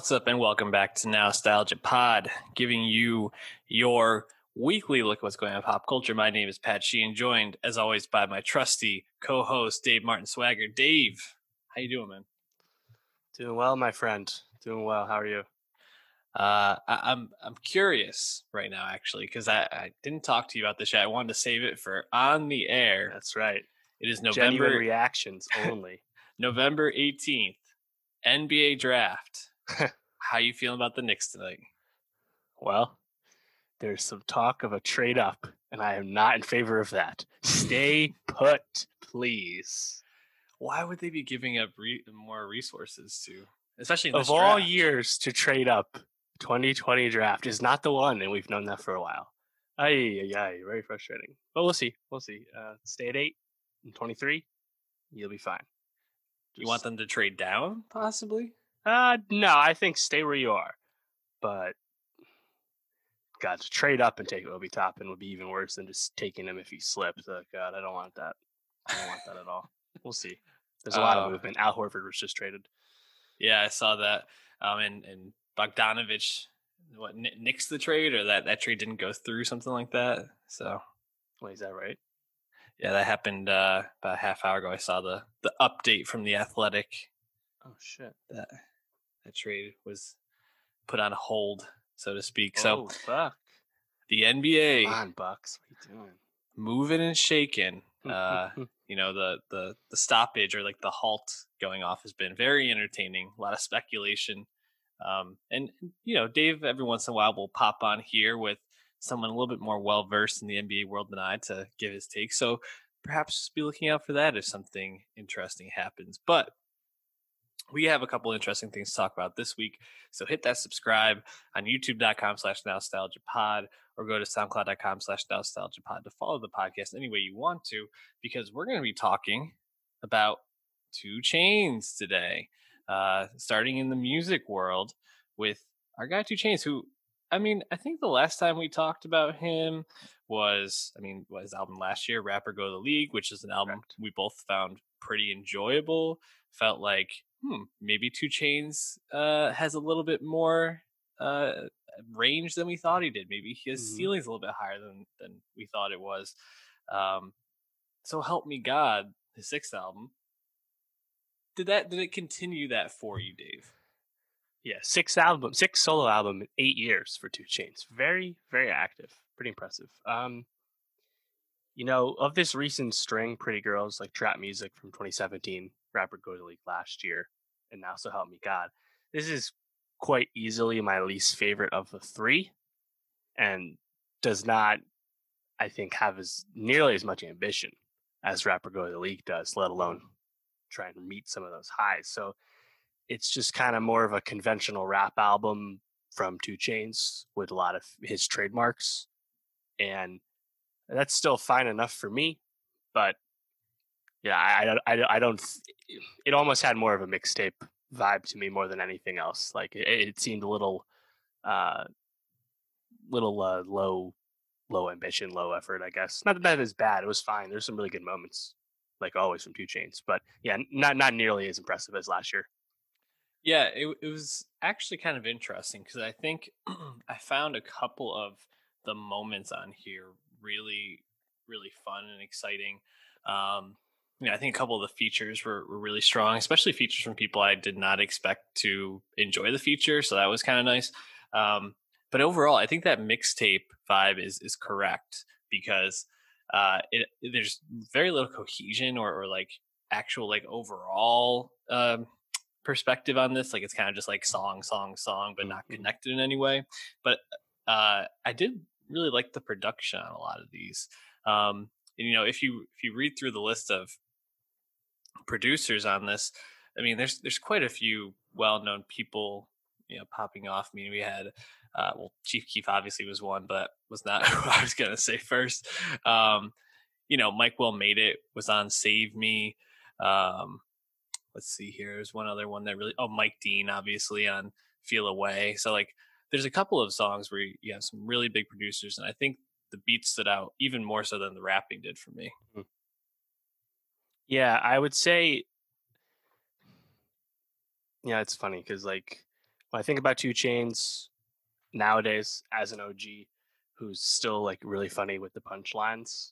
What's up, and welcome back to Nostalgia Pod, giving you your weekly look at what's going on in pop culture. My name is Pat Sheehan, joined as always by my trusty co-host Dave Martin Swagger. Dave, how you doing, man? Doing well, my friend. Doing well. How are you? Uh, I, I'm I'm curious right now, actually, because I, I didn't talk to you about this yet. I wanted to save it for on the air. That's right. It is Genuine November reactions only. November eighteenth, NBA draft. how you feeling about the Knicks tonight? well, there's some talk of a trade up, and I am not in favor of that. Stay put, please. Why would they be giving up re- more resources to, especially in this Of all draft? years to trade up, 2020 draft is not the one, and we've known that for a while. Aye, ay, ay, very frustrating. But we'll see. We'll see. Uh, stay at eight and 23. You'll be fine. You want them to trade down, possibly? Uh, no, I think stay where you are. But God, to trade up and take Obi Toppin would be even worse than just taking him if he slipped. Oh, God, I don't want that. I don't want that at all. We'll see. There's a lot Uh, of movement. Al Horford was just traded. Yeah, I saw that. Um, and and Bogdanovich, what ni- nixed the trade, or that that trade didn't go through, something like that. So Wait, is that right? yeah, that happened uh, about a half hour ago. I saw the the update from the Athletic Oh shit. that that trade was put on hold, so to speak. So oh, fuck. the NBA Come on, Bucks. What are you doing? moving and shaking. Uh, you know the the the stoppage or like the halt going off has been very entertaining a lot of speculation um and you know dave every once in a while will pop on here with someone a little bit more well versed in the nba world than i to give his take so perhaps be looking out for that if something interesting happens but we have a couple interesting things to talk about this week so hit that subscribe on youtube.com slash nostalgia pod or go to soundcloud.com slash nostalgia pod to follow the podcast any way you want to because we're going to be talking about 2 Chainz today uh starting in the music world with our guy 2 Chainz who i mean i think the last time we talked about him was i mean was album last year Rap or Go to the League which is an album Correct. we both found pretty enjoyable felt like hmm maybe 2 Chainz uh has a little bit more uh range than we thought he did maybe his Mhm. ceiling's a little bit higher than than we thought it was um so help me god his sixth album did that did it continue that for you dave Yeah, six album, six solo album in eight years for 2 Chainz. Very, very active. Pretty impressive. Um, you know, of this recent string, Pretty Girls, like trap music from 2017, Rap or Go to League last year, and now So Help Me God. This is quite easily my least favorite of the three, and does not, I think, have as nearly as much ambition as Rap or Go to League does, let alone try and meet some of those highs. So it's just kind of more of a conventional rap album from 2 Chainz with a lot of his trademarks, and that's still fine enough for me. But yeah, I, I, don't- I, don't- It almost had more of a mixtape vibe to me more than anything else. Like it, it seemed a little, uh, little uh, low, low ambition, low effort. I guess not that is bad. It was fine. There's some really good moments, like always from 2 Chainz. But yeah, not not nearly as impressive as last year. Yeah, it, it was actually kind of interesting because I think I found a couple of the moments on here really, really fun and exciting. Um, you know, I think a couple of the features were, were really strong, especially features from people I did not expect to enjoy the feature. So that was kind of nice. Um, but overall, I think that mixtape vibe is is correct because uh, it there's very little cohesion or, or like actual like overall um, perspective on this. Like it's kind of just like song, song, song, but not Mhm. connected in any way. But uh, I did really like the production on a lot of these. Um, and you know, if you if you read through the list of producers on this, I mean, there's there's quite a few well known people, you know, popping off. I mean, we had uh, well, Chief Keef obviously was one, but was not who I was gonna say first. Um, you know, Mike Will made it was on Save Me. Um, let's see here. There's one other one that really. Oh, Mike Dean obviously on Feel a Way. So like, there's a couple of songs where you have some really big producers, and I think the beats stood out even more so than the rapping did for me. Yeah, I would say. Yeah, it's funny because like when I think about 2 Chainz nowadays as an OG who's still like really funny with the punchlines,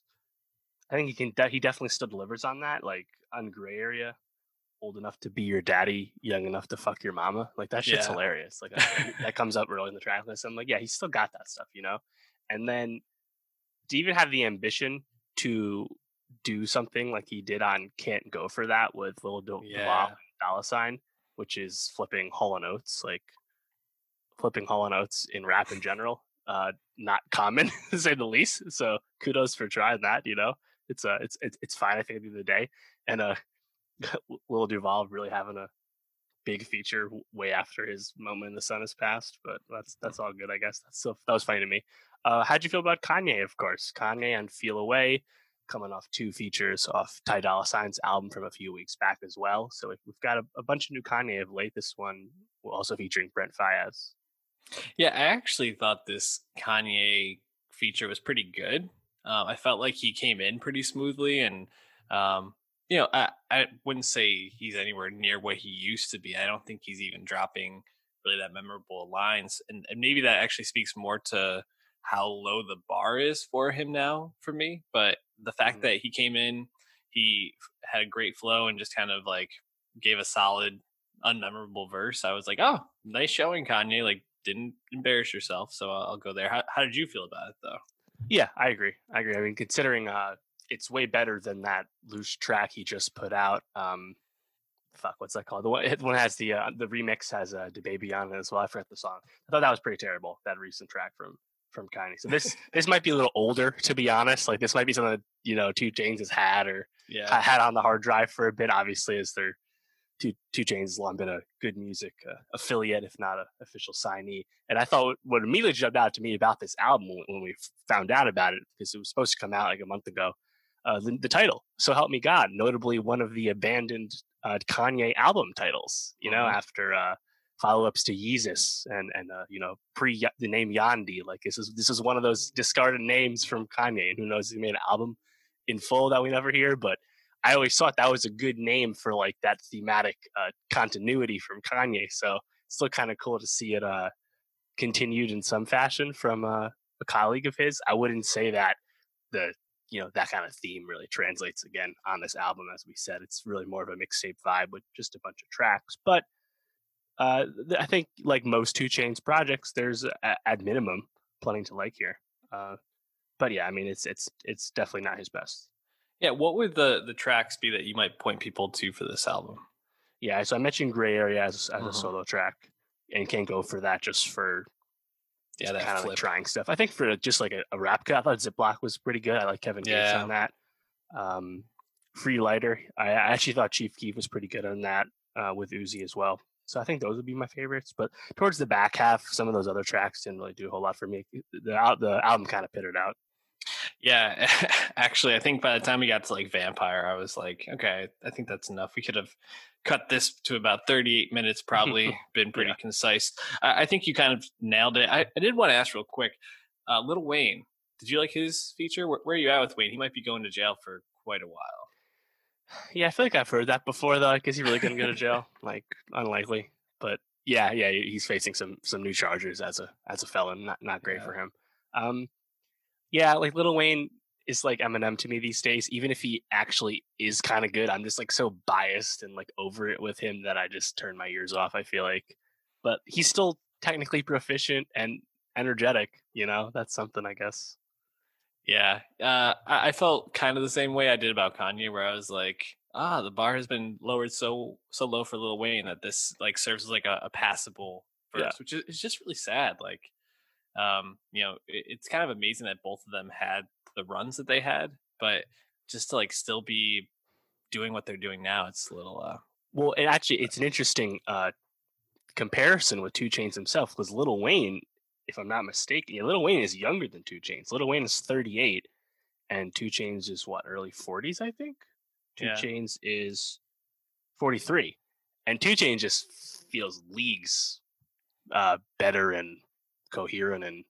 I think he can. De- he definitely still delivers on that. Like on Gray Area, old enough to be your daddy, young enough to fuck your mama. Like that shit's yeah. hilarious. Like that, that comes up early in the track list. I'm like, yeah, he's still got that stuff, you know. And then to even have the ambition to do something like he did on "Can't Go for That" with Lil Do- yeah. Dollar Sign, which is flipping Hall and Oates, like flipping Hall and Oates in rap in general. Uh, not common to say the least. So kudos for trying that. You know, it's uh, it's it's it's fine. I think at the end of the day, and uh, Lil Duval really having a big feature way after his moment in the sun has passed, but that's that's all good, I guess. That's still that was funny to me. Uh, how'd you feel about Kanye? Of course, Kanye and Feel a Way, coming off two features off Ty Dolla Sign's album from a few weeks back as well. So we've got a, a bunch of new Kanye of late. This one also featuring Brent Faiyaz. Yeah, I actually thought this Kanye feature was pretty good. Um, I felt like he came in pretty smoothly and um, you know, I, I wouldn't say he's anywhere near what he used to be. I don't think he's even dropping really that memorable lines. And, and maybe that actually speaks more to how low the bar is for him now for me. But the fact mm-hmm. that he came in, he had a great flow and just kind of like gave a solid, unmemorable verse. I was like, oh, nice showing, Kanye. Like, didn't embarrass yourself. So I'll, I'll go there. How, how did you feel about it though? Yeah, I agree. I agree. I mean, considering uh, it's way better than that loose track he just put out. Um, fuck, what's that called? The one, one has the uh, the remix has uh, DaBaby on it as well. I forgot the song. I thought that was pretty terrible. That recent track from from Kanye. So this this might be a little older, to be honest. Like this might be something that you know 2 Chainz has had or yeah. had on the hard drive for a bit. Obviously, as their two 2 Chainz has long been a good music uh, affiliate, if not an official signee. And I thought what immediately jumped out to me about this album when we found out about it, because it was supposed to come out like a month ago, uh, the, the, title. So help me God, notably one of the abandoned uh, Kanye album titles. You know, mm-hmm. after uh, follow-ups to Yeezus and and uh, you know pre the name Yandhi. Like this is this is one of those discarded names from Kanye, and who knows he made an album in full that we never hear. But I always thought that was a good name for like that thematic uh, continuity from Kanye. So it's still kind of cool to see it uh, continued in some fashion from uh, a colleague of his. I wouldn't say that the you know that kind of theme really translates again on this album as we said it's really more of a mixtape vibe with just a bunch of tracks but uh, i think like most 2 Chainz projects there's at minimum plenty to like here uh, but yeah i mean it's it's it's definitely not his best yeah what would the the tracks be that you might point people to for this album yeah so i mentioned gray area as, as uh-huh. a solo track and can't go for that just for yeah, that kind of like trying stuff. I think for just like a, a rap cut, I thought Ziploc was pretty good. I like Kevin Gates yeah. on that. Um, Free Lighter, I, I, actually thought Chief Keef was pretty good on that uh, with Uzi as well. So I think those would be my favorites. But towards the back half, some of those other tracks didn't really do a whole lot for me. The the album kind of pittered out. Yeah, actually, I think by the time we got to like Vampire, I was like, okay, I think that's enough. We could have cut this to about 38 minutes, probably been pretty yeah. concise. I, I, think you kind of nailed it. I, I did want to ask real quick uh, Little Wayne, did you like his feature? Where, where, are you at with Wayne? He might be going to jail for quite a while. Yeah, I feel like I've heard that before, though. Is he really going to go to jail? like, unlikely. But yeah, yeah, he's facing some some new charges as a as a felon. Not not great yeah. for him. Um, yeah, like Little Wayne is like Eminem to me these days. Even if he actually is kind of good, I'm just like so biased and like over it with him that I just turn my ears off. I feel like, but he's still technically proficient and energetic. You know, that's something I guess. Yeah, uh, I, felt kind of the same way I did about Kanye, where I was like, ah, the bar has been lowered so so low for Lil Wayne that this like serves as like a, a passable verse, yeah. which is, is just really sad. Like um, you know, it, it's kind of amazing that both of them had the runs that they had, but just to like still be doing what they're doing now, it's a little. uh Well, it actually it's an interesting uh comparison with 2 Chainz himself because Little Wayne, if I'm not mistaken, yeah, Little Wayne is younger than 2 Chainz. Little Wayne is 38, and 2 Chainz is what early 40s, I think. Two yeah. Chainz is 43, and 2 Chainz just feels leagues uh, better and coherent and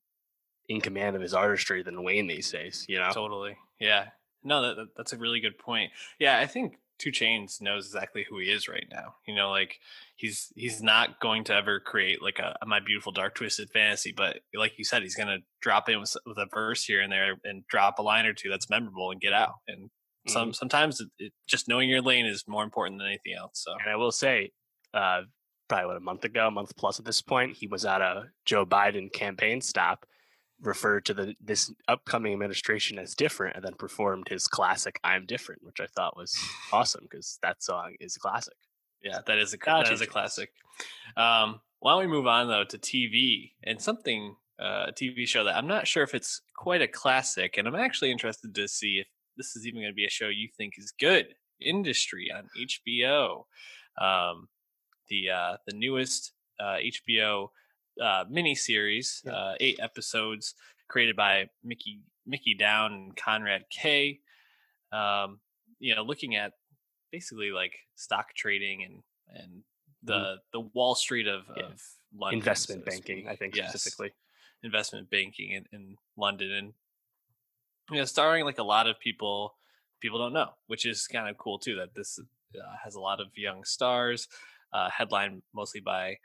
in command of his artistry than Wayne these days. You know, totally. Yeah. No, that, that's a really good point. Yeah, I think 2 Chainz knows exactly who he is right now. You know, like he's he's not going to ever create like a, a my beautiful dark twisted fantasy, but like you said, he's going to drop in with, with, a verse here and there and drop a line or two that's memorable and get out. And mm-hmm. some sometimes it, it, just knowing your lane is more important than anything else. So, and I will say, uh, probably what a month ago, a month plus at this point, he was at a Joe Biden campaign stop referred to the this upcoming administration as different and then performed his classic I'm different, which I thought was awesome because that song is a classic. Yeah, that is a that is a classic. Um, why don't we move on though to TV and something uh, a TV show that I'm not sure if it's quite a classic, and I'm actually interested to see if this is even going to be a show you think is good. Industry on HBO, um, the uh, the newest uh, HBO uh, mini series, yeah. uh, eight episodes, created by Mickey Mickey Down and Konrad Kay. Um, you know, looking at basically like stock trading and and mm-hmm. the mm. the Wall Street of, yeah. of London, investment so banking, I think yes. specifically investment banking in, in London, and you know, starring like a lot of people people don't know, which is kind of cool too. That this uh, has a lot of young stars. Uh, headline mostly by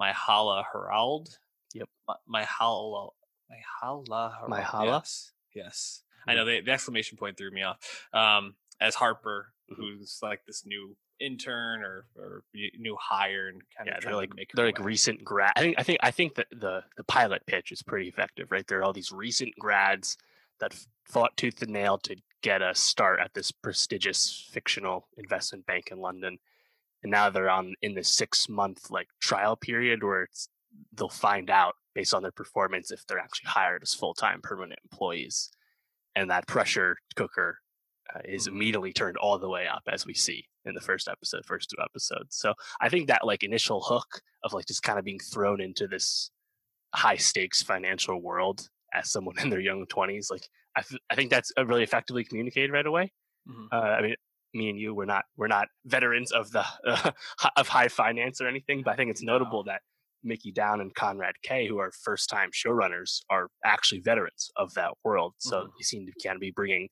Myha'la Herrold. Yep. My Hala. Myha'la Herrold. Myha'la? Yes. Yes. Mm-hmm. I know the, the, exclamation point threw me off. Um, as Harper, mm-hmm. who's like this new intern or, or new hire and kind yeah, of they're like they're like recent grad. I think I think I think that the the pilot pitch is pretty effective, right? There are all these recent grads that fought tooth and nail to get a start at this prestigious fictional investment bank in London, and now they're on in the six month like trial period where it's they'll find out based on their performance if they're actually hired as full time permanent employees, and that pressure cooker uh, is mm-hmm. immediately turned all the way up as we see in the first episode, first two episodes. So I think that like initial hook of like just kind of being thrown into this high stakes financial world as someone in their young 20s like I, th- I think that's really effectively communicated right away mm-hmm. uh, i mean me and you we're not we're not veterans of the uh, of high finance or anything but i think it's notable that mickey down and Konrad Kay who are first time showrunners are actually veterans of that world so mm-hmm. they seem to kind of be bringing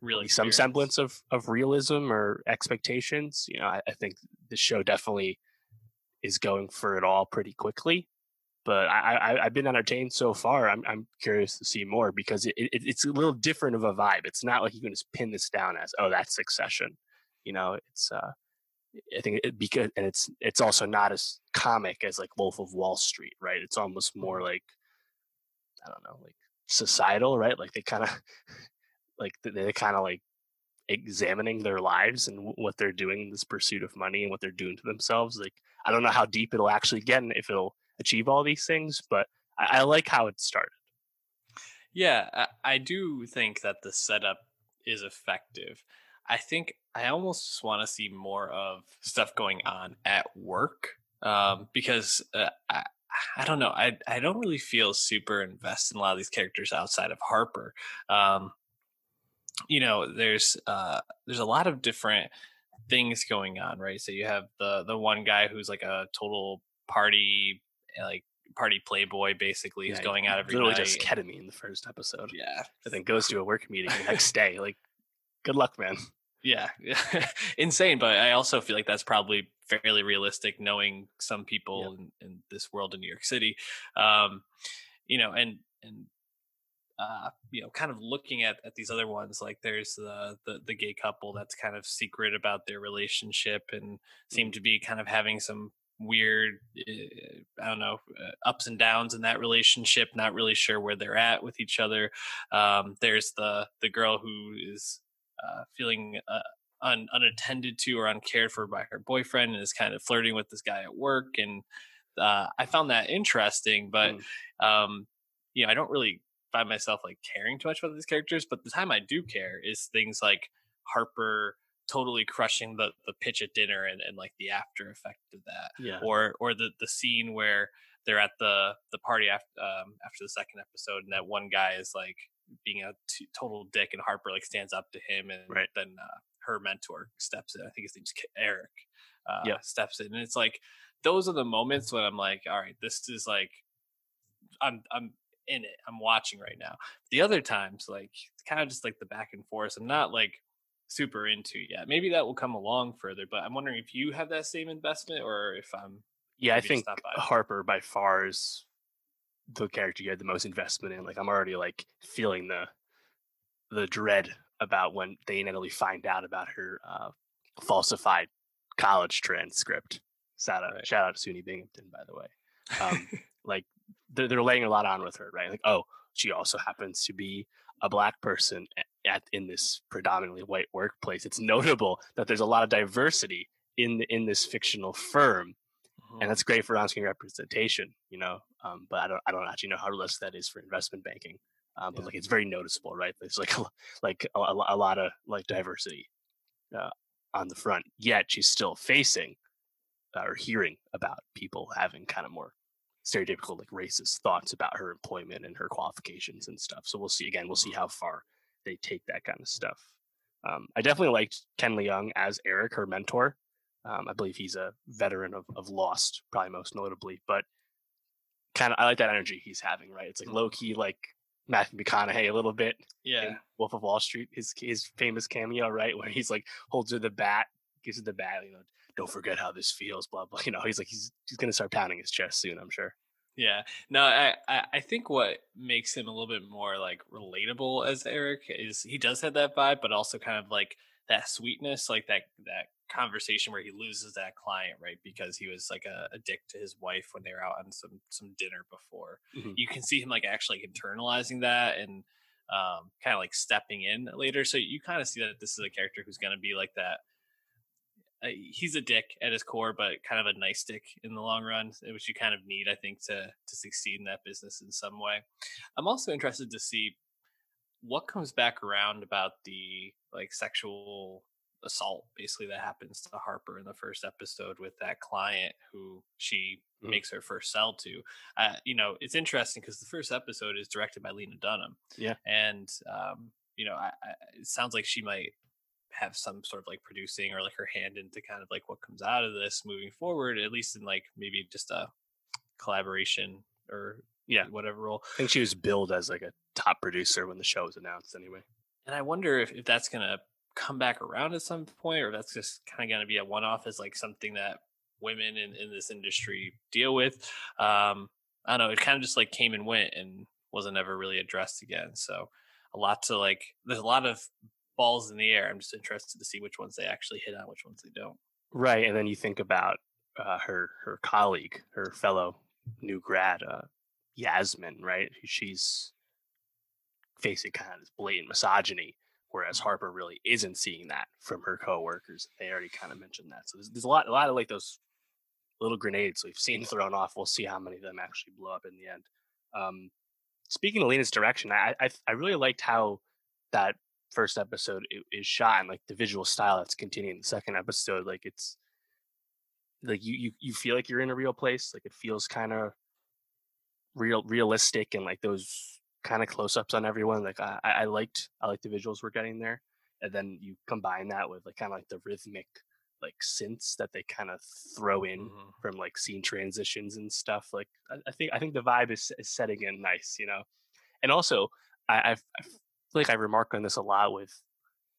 really some semblance of of realism or expectations you know I, I think the show definitely is going for it all pretty quickly but I, I have been entertained so far. I'm I'm curious to see more because it, it, it's a little different of a vibe. It's not like you can just pin this down as oh that's Succession, you know. It's uh, I think it because and it's it's also not as comic as like Wolf of Wall Street, right? It's almost more like I don't know, like societal, right? Like they kind of like they they kind of like examining their lives and what they're doing in this pursuit of money and what they're doing to themselves. Like I don't know how deep it'll actually get and if it'll achieve all these things, but I, I like how it started. Yeah, I, I do think that the setup is effective. I think I almost want to see more of stuff going on at work um, because uh, I, I don't know. I I don't really feel super invested in a lot of these characters outside of Harper. Um, you know, there's uh, there's a lot of different things going on, right? So you have the the one guy who's like a total party like party playboy basically yeah, who's going out every literally night. just ketamine in the first episode. Yeah, and then goes to a work meeting the next day. Like, good luck, man. Yeah, insane. But I also feel like that's probably fairly realistic, knowing some people in, in, this world in New York City. Um, you know, and and uh, you know, kind of looking at, at these other ones, like there's the, the, the gay couple that's kind of secret about their relationship and seem mm-hmm. to be kind of having some weird eh, i don't know uh, ups and downs in that relationship not really sure where they're at with each other um, there's the the girl who is uh, feeling uh, un, unattended to or uncared for by her boyfriend and is kind of flirting with this guy at work and uh, i found that interesting but mm. um, you know i don't really find myself like caring too much about these characters but the time i do care is things like harper totally crushing the the pitch at dinner and, and like the after effect of that yeah. or or the the scene where they're at the the party after um, after the second episode and that one guy is like being a t- total dick and harper like stands up to him and right. then uh, her mentor steps in. I think his name's eric uh, yeah. steps in and it's like those are the moments when i'm like all right this is like i'm i'm in it. I'm watching right now. The other times like it's kind of just like the back and forth. I'm not like super into yet. Maybe that will come along further, but I'm wondering if you have that same investment or if I'm yeah, I think Harper by far is the character you had the most investment in. Like I'm already like feeling the the dread about when they inevitably find out about her uh, falsified college transcript. Shout out, right. shout out to SUNY Binghamton, by the way. Um, like they're, they're laying a lot on with her, right? Like, oh, she also happens to be a black person at in this predominantly white workplace. It's notable that there's a lot of diversity in the, in this fictional firm, mm-hmm. and that's great for on-screen representation, you know. Um, but I don't I don't actually know how realistic that is for investment banking. Um, but yeah. like it's very noticeable, right? There's like a, like a, a lot of like diversity uh, on the front. Yet she's still facing uh, or hearing about people having kind of more stereotypical like racist thoughts about her employment and her qualifications and stuff. So we'll see again. We'll see mm-hmm. how far they take that kind of stuff. Um, I definitely liked Ken Leung as Eric, her mentor. Um, I believe he's a veteran of, of Lost, probably most notably, but kind of I like that energy he's having. Right, it's like low key, like Matthew McConaughey a little bit. Yeah, Wolf of Wall Street, his his famous cameo, right, where he's like holds her the bat, gives her the bat, you know, don't forget how this feels, blah blah. You know, he's like he's he's gonna start pounding his chest soon, I'm sure. Yeah. No, I, I think what makes him a little bit more like relatable as Eric is he does have that vibe, but also kind of like that sweetness, like that that conversation where he loses that client, right? Because he was like a, a dick to his wife when they were out on some some dinner before. Mm-hmm. You can see him like actually internalizing that and um, kind of like stepping in later. So you kind of see that this is a character who's going to be like that he's a dick at his core, but kind of a nice dick in the long run, eh, which you kind of need, I think, to to succeed in that business in some way. I'm also interested to see what comes back around about the like sexual assault basically that happens to Harper in the first episode with that client who she mm. makes her first sell to. Uh, you know, it's interesting because the first episode is directed by Lena Dunham. Yeah, and um, you know, I, I, it sounds like she might have some sort of like producing or like her hand into kind of like what comes out of this moving forward, at least in like maybe just a collaboration or yeah, whatever role. I think she was billed as like a top producer when the show was announced anyway. And I wonder if, if that's gonna come back around at some point or that's just kind of gonna be a one off as like something that women in, in this industry deal with. Um I don't know, it kind of just like came and went and wasn't ever really addressed again. So a lot to like there's a lot of balls in the air. I'm just interested to see which ones they actually hit on, which ones they don't. Right, and then you think about uh, her her colleague, her fellow new grad, uh, Yasmin. Right, she's facing kind of this blatant misogyny, whereas Harper really isn't seeing that from her coworkers. They already kind of mentioned that. So there's, there's a lot a lot of like those little grenades we've seen thrown off. We'll see how many of them actually blow up in the end. Um, speaking of Lena's direction, I, I I really liked how that first episode is shot and like the visual style that's continuing the second episode like it's like you you, you feel like you're in a real place like it feels kind of real realistic and like those kind of close-ups on everyone like I, I liked i liked the visuals we're getting there and then you combine that with like kind of like the rhythmic like synths that they kind of throw in mm-hmm. from like scene transitions and stuff like I, I, think i think the vibe is, is setting in nice you know and also I, I've, I've feel like I remark on this a lot with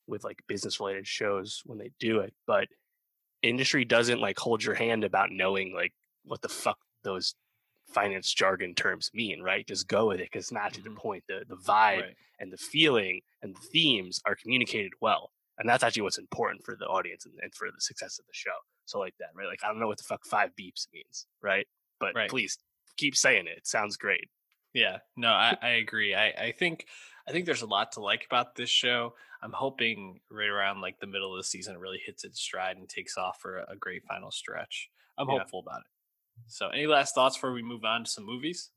with like business related shows when they do it, but industry doesn't like hold your hand about knowing like what the fuck those finance jargon terms mean, right? Just go with it because it's not to the mm-hmm. point. The the vibe right. and the feeling and the themes are communicated well. And that's actually what's important for the audience and, and, for the success of the show. So like that, right? Like I don't know what the fuck five beeps means, right? But right. please keep saying it. It sounds great. Yeah, no, I, I agree. I, I think I think there's a lot to like about this show. I'm hoping right around like the middle of the season it really hits its stride and takes off for a great final stretch. I'm yeah. hopeful about it. So, any last thoughts before we move on to some movies?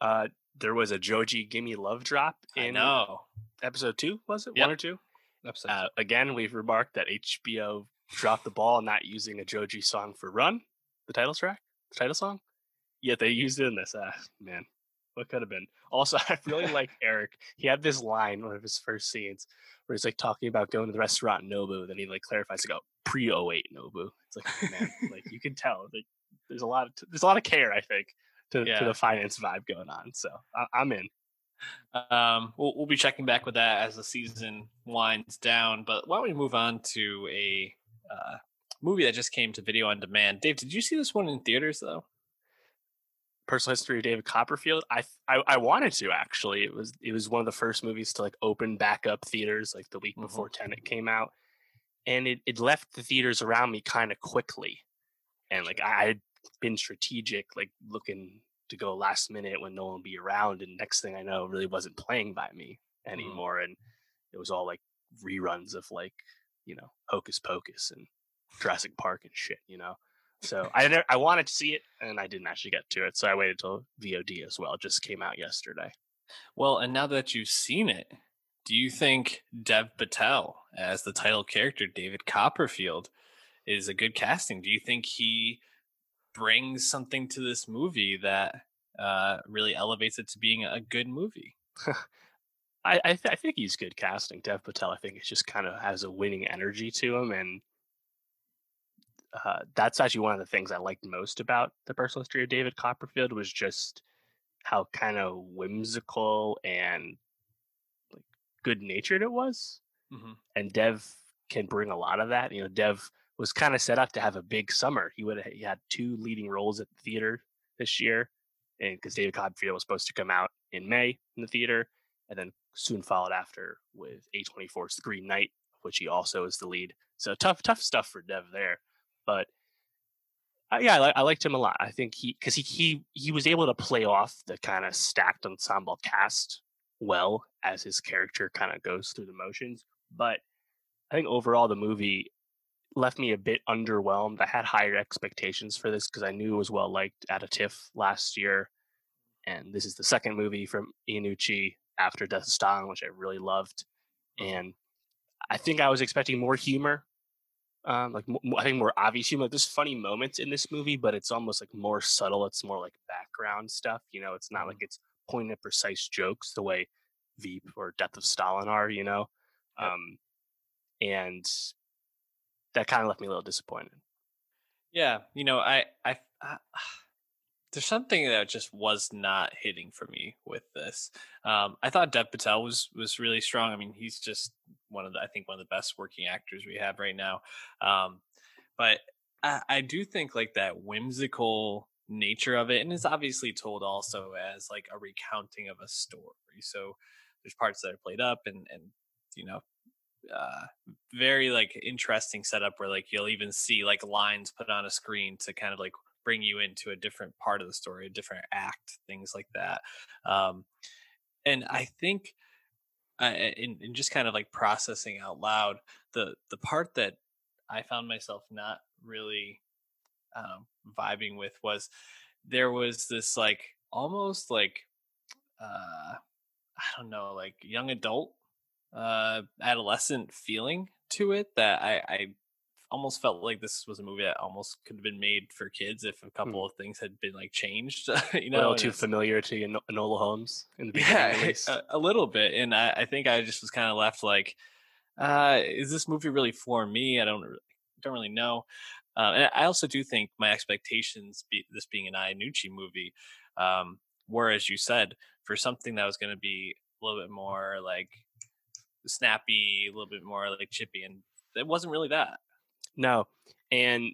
Uh, there was a Joji Gimme Love drop in know. episode two, was it? Yep. One or two? Episode uh, again, we've remarked that HBO dropped the ball not using a Joji song for Run, the title track, the title song. Yet they used it in this. Uh, man, what could have been. Also, I really like Eric. He had this line, one of his first scenes, where he's like talking about going to the restaurant Nobu. Then he like clarifies to go pre 08 Nobu. It's like, man, like you can tell, like there's a lot of there's a lot of care, I think, to, yeah. to the finance vibe going on. So I, am in. Um, we'll, we'll be checking back with that as the season winds down. But why don't we move on to a uh, movie that just came to video on demand? Dave, did you see this one in theaters though? Personal History of David Copperfield. I, I, I wanted to actually. It was it was one of the first movies to like open back up theaters like the week mm-hmm. before Tenet came out, and it it left the theaters around me kind of quickly, and like I had been strategic, like looking to go last minute when no one would be around, and next thing I know, really wasn't playing by me mm-hmm. anymore, mm. and it was all like reruns of like you know Hocus Pocus and Jurassic Park and shit, you know. So I never, I wanted to see it and I didn't actually get to it. So I waited till VOD as well. It just came out yesterday. Well, and now that you've seen it, do you think Dev Patel as the title character, David Copperfield, is a good casting? Do you think he brings something to this movie that uh, really elevates it to being a good movie? I I, th- I, think he's good casting. Dev Patel, I think it just kind of has a winning energy to him, and uh, that's actually one of the things I liked most about the personal history of David Copperfield was just how kind of whimsical and like good natured it was. Mm-hmm. And Dev can bring a lot of that. You know, Dev was kind of set up to have a big summer. He would have he had two leading roles at the theater this year, and because David Copperfield was supposed to come out in May in the theater, and then soon followed after with A24's The Green Knight, which he also is the lead. So tough, tough stuff for Dev there. But uh, yeah, I, I, liked him a lot. I think he because he he he was able to play off the kind of stacked ensemble cast well as his character kind of goes through the motions. But I think overall the movie left me a bit underwhelmed. I had higher expectations for this because I knew it was well liked at a TIFF last year, and this is the second movie from Iannucci after Death of Stalin, which I really loved. And I think I was expecting more humor um, like I think more obvious humor. Like, there's funny moments in this movie, but it's almost like more subtle. It's more like background stuff. You know, it's not like mm-hmm. it's pointed, precise jokes the way Veep or Death of Stalin are. You know, um, and that kind of left me a little disappointed. Yeah, you know, I, I, I there's something that just was not hitting for me with this. Um, I thought Dev Patel was was really strong. I mean, he's just one of the I think one of the best working actors we have right now. Um, but I, I do think like that whimsical nature of it, and it's obviously told also as like a recounting of a story. So there's parts that are played up and and you know uh very like interesting setup where like you'll even see like lines put on a screen to kind of like bring you into a different part of the story, a different act, things like that. Um, and I think, uh, in, in just kind of like processing out loud, the the part that I found myself not really um, vibing with was there was this like almost like uh, I don't know, like young adult, uh, adolescent feeling to it that I, I almost felt like this was a movie that almost could have been made for kids if a hmm. couple of things had been like changed. you know, too familiar to Enola Holmes in the beginning. Yeah, a, a, little bit, and I, I think I just was kind of left like, uh, is this movie really for me? I don't don't really know. Uh, and I also do think my expectations, be, this being an Iannucci movie, um, were as you said, for something that was going to be a little bit more like snappy, a little bit more like chippy, and it wasn't really that. No. And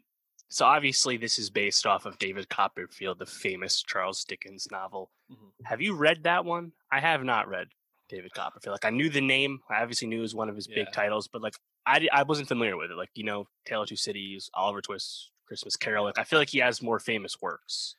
so obviously this is based off of David Copperfield, the famous Charles Dickens novel. Mm-hmm. Have you read that one? I have not read David Copperfield. Like I knew the name. I obviously knew it was one of his yeah. big titles, but like I, I wasn't familiar with it. Like, you know, Tale of Two Cities, Oliver Twist, Christmas Carol. Like I feel like he has more famous works.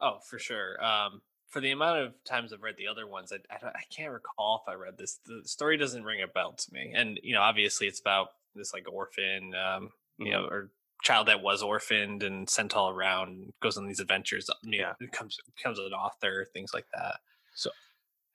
Oh, for sure. Um, for the amount of times I've read the other ones, I, I, I can't recall if I read this. The story doesn't ring a bell to me. And, you know, obviously it's about this like orphan um, you know, mm-hmm. or child that was orphaned and sent all around, goes on these adventures. Uh, you know, becomes becomes an author, things like that. So,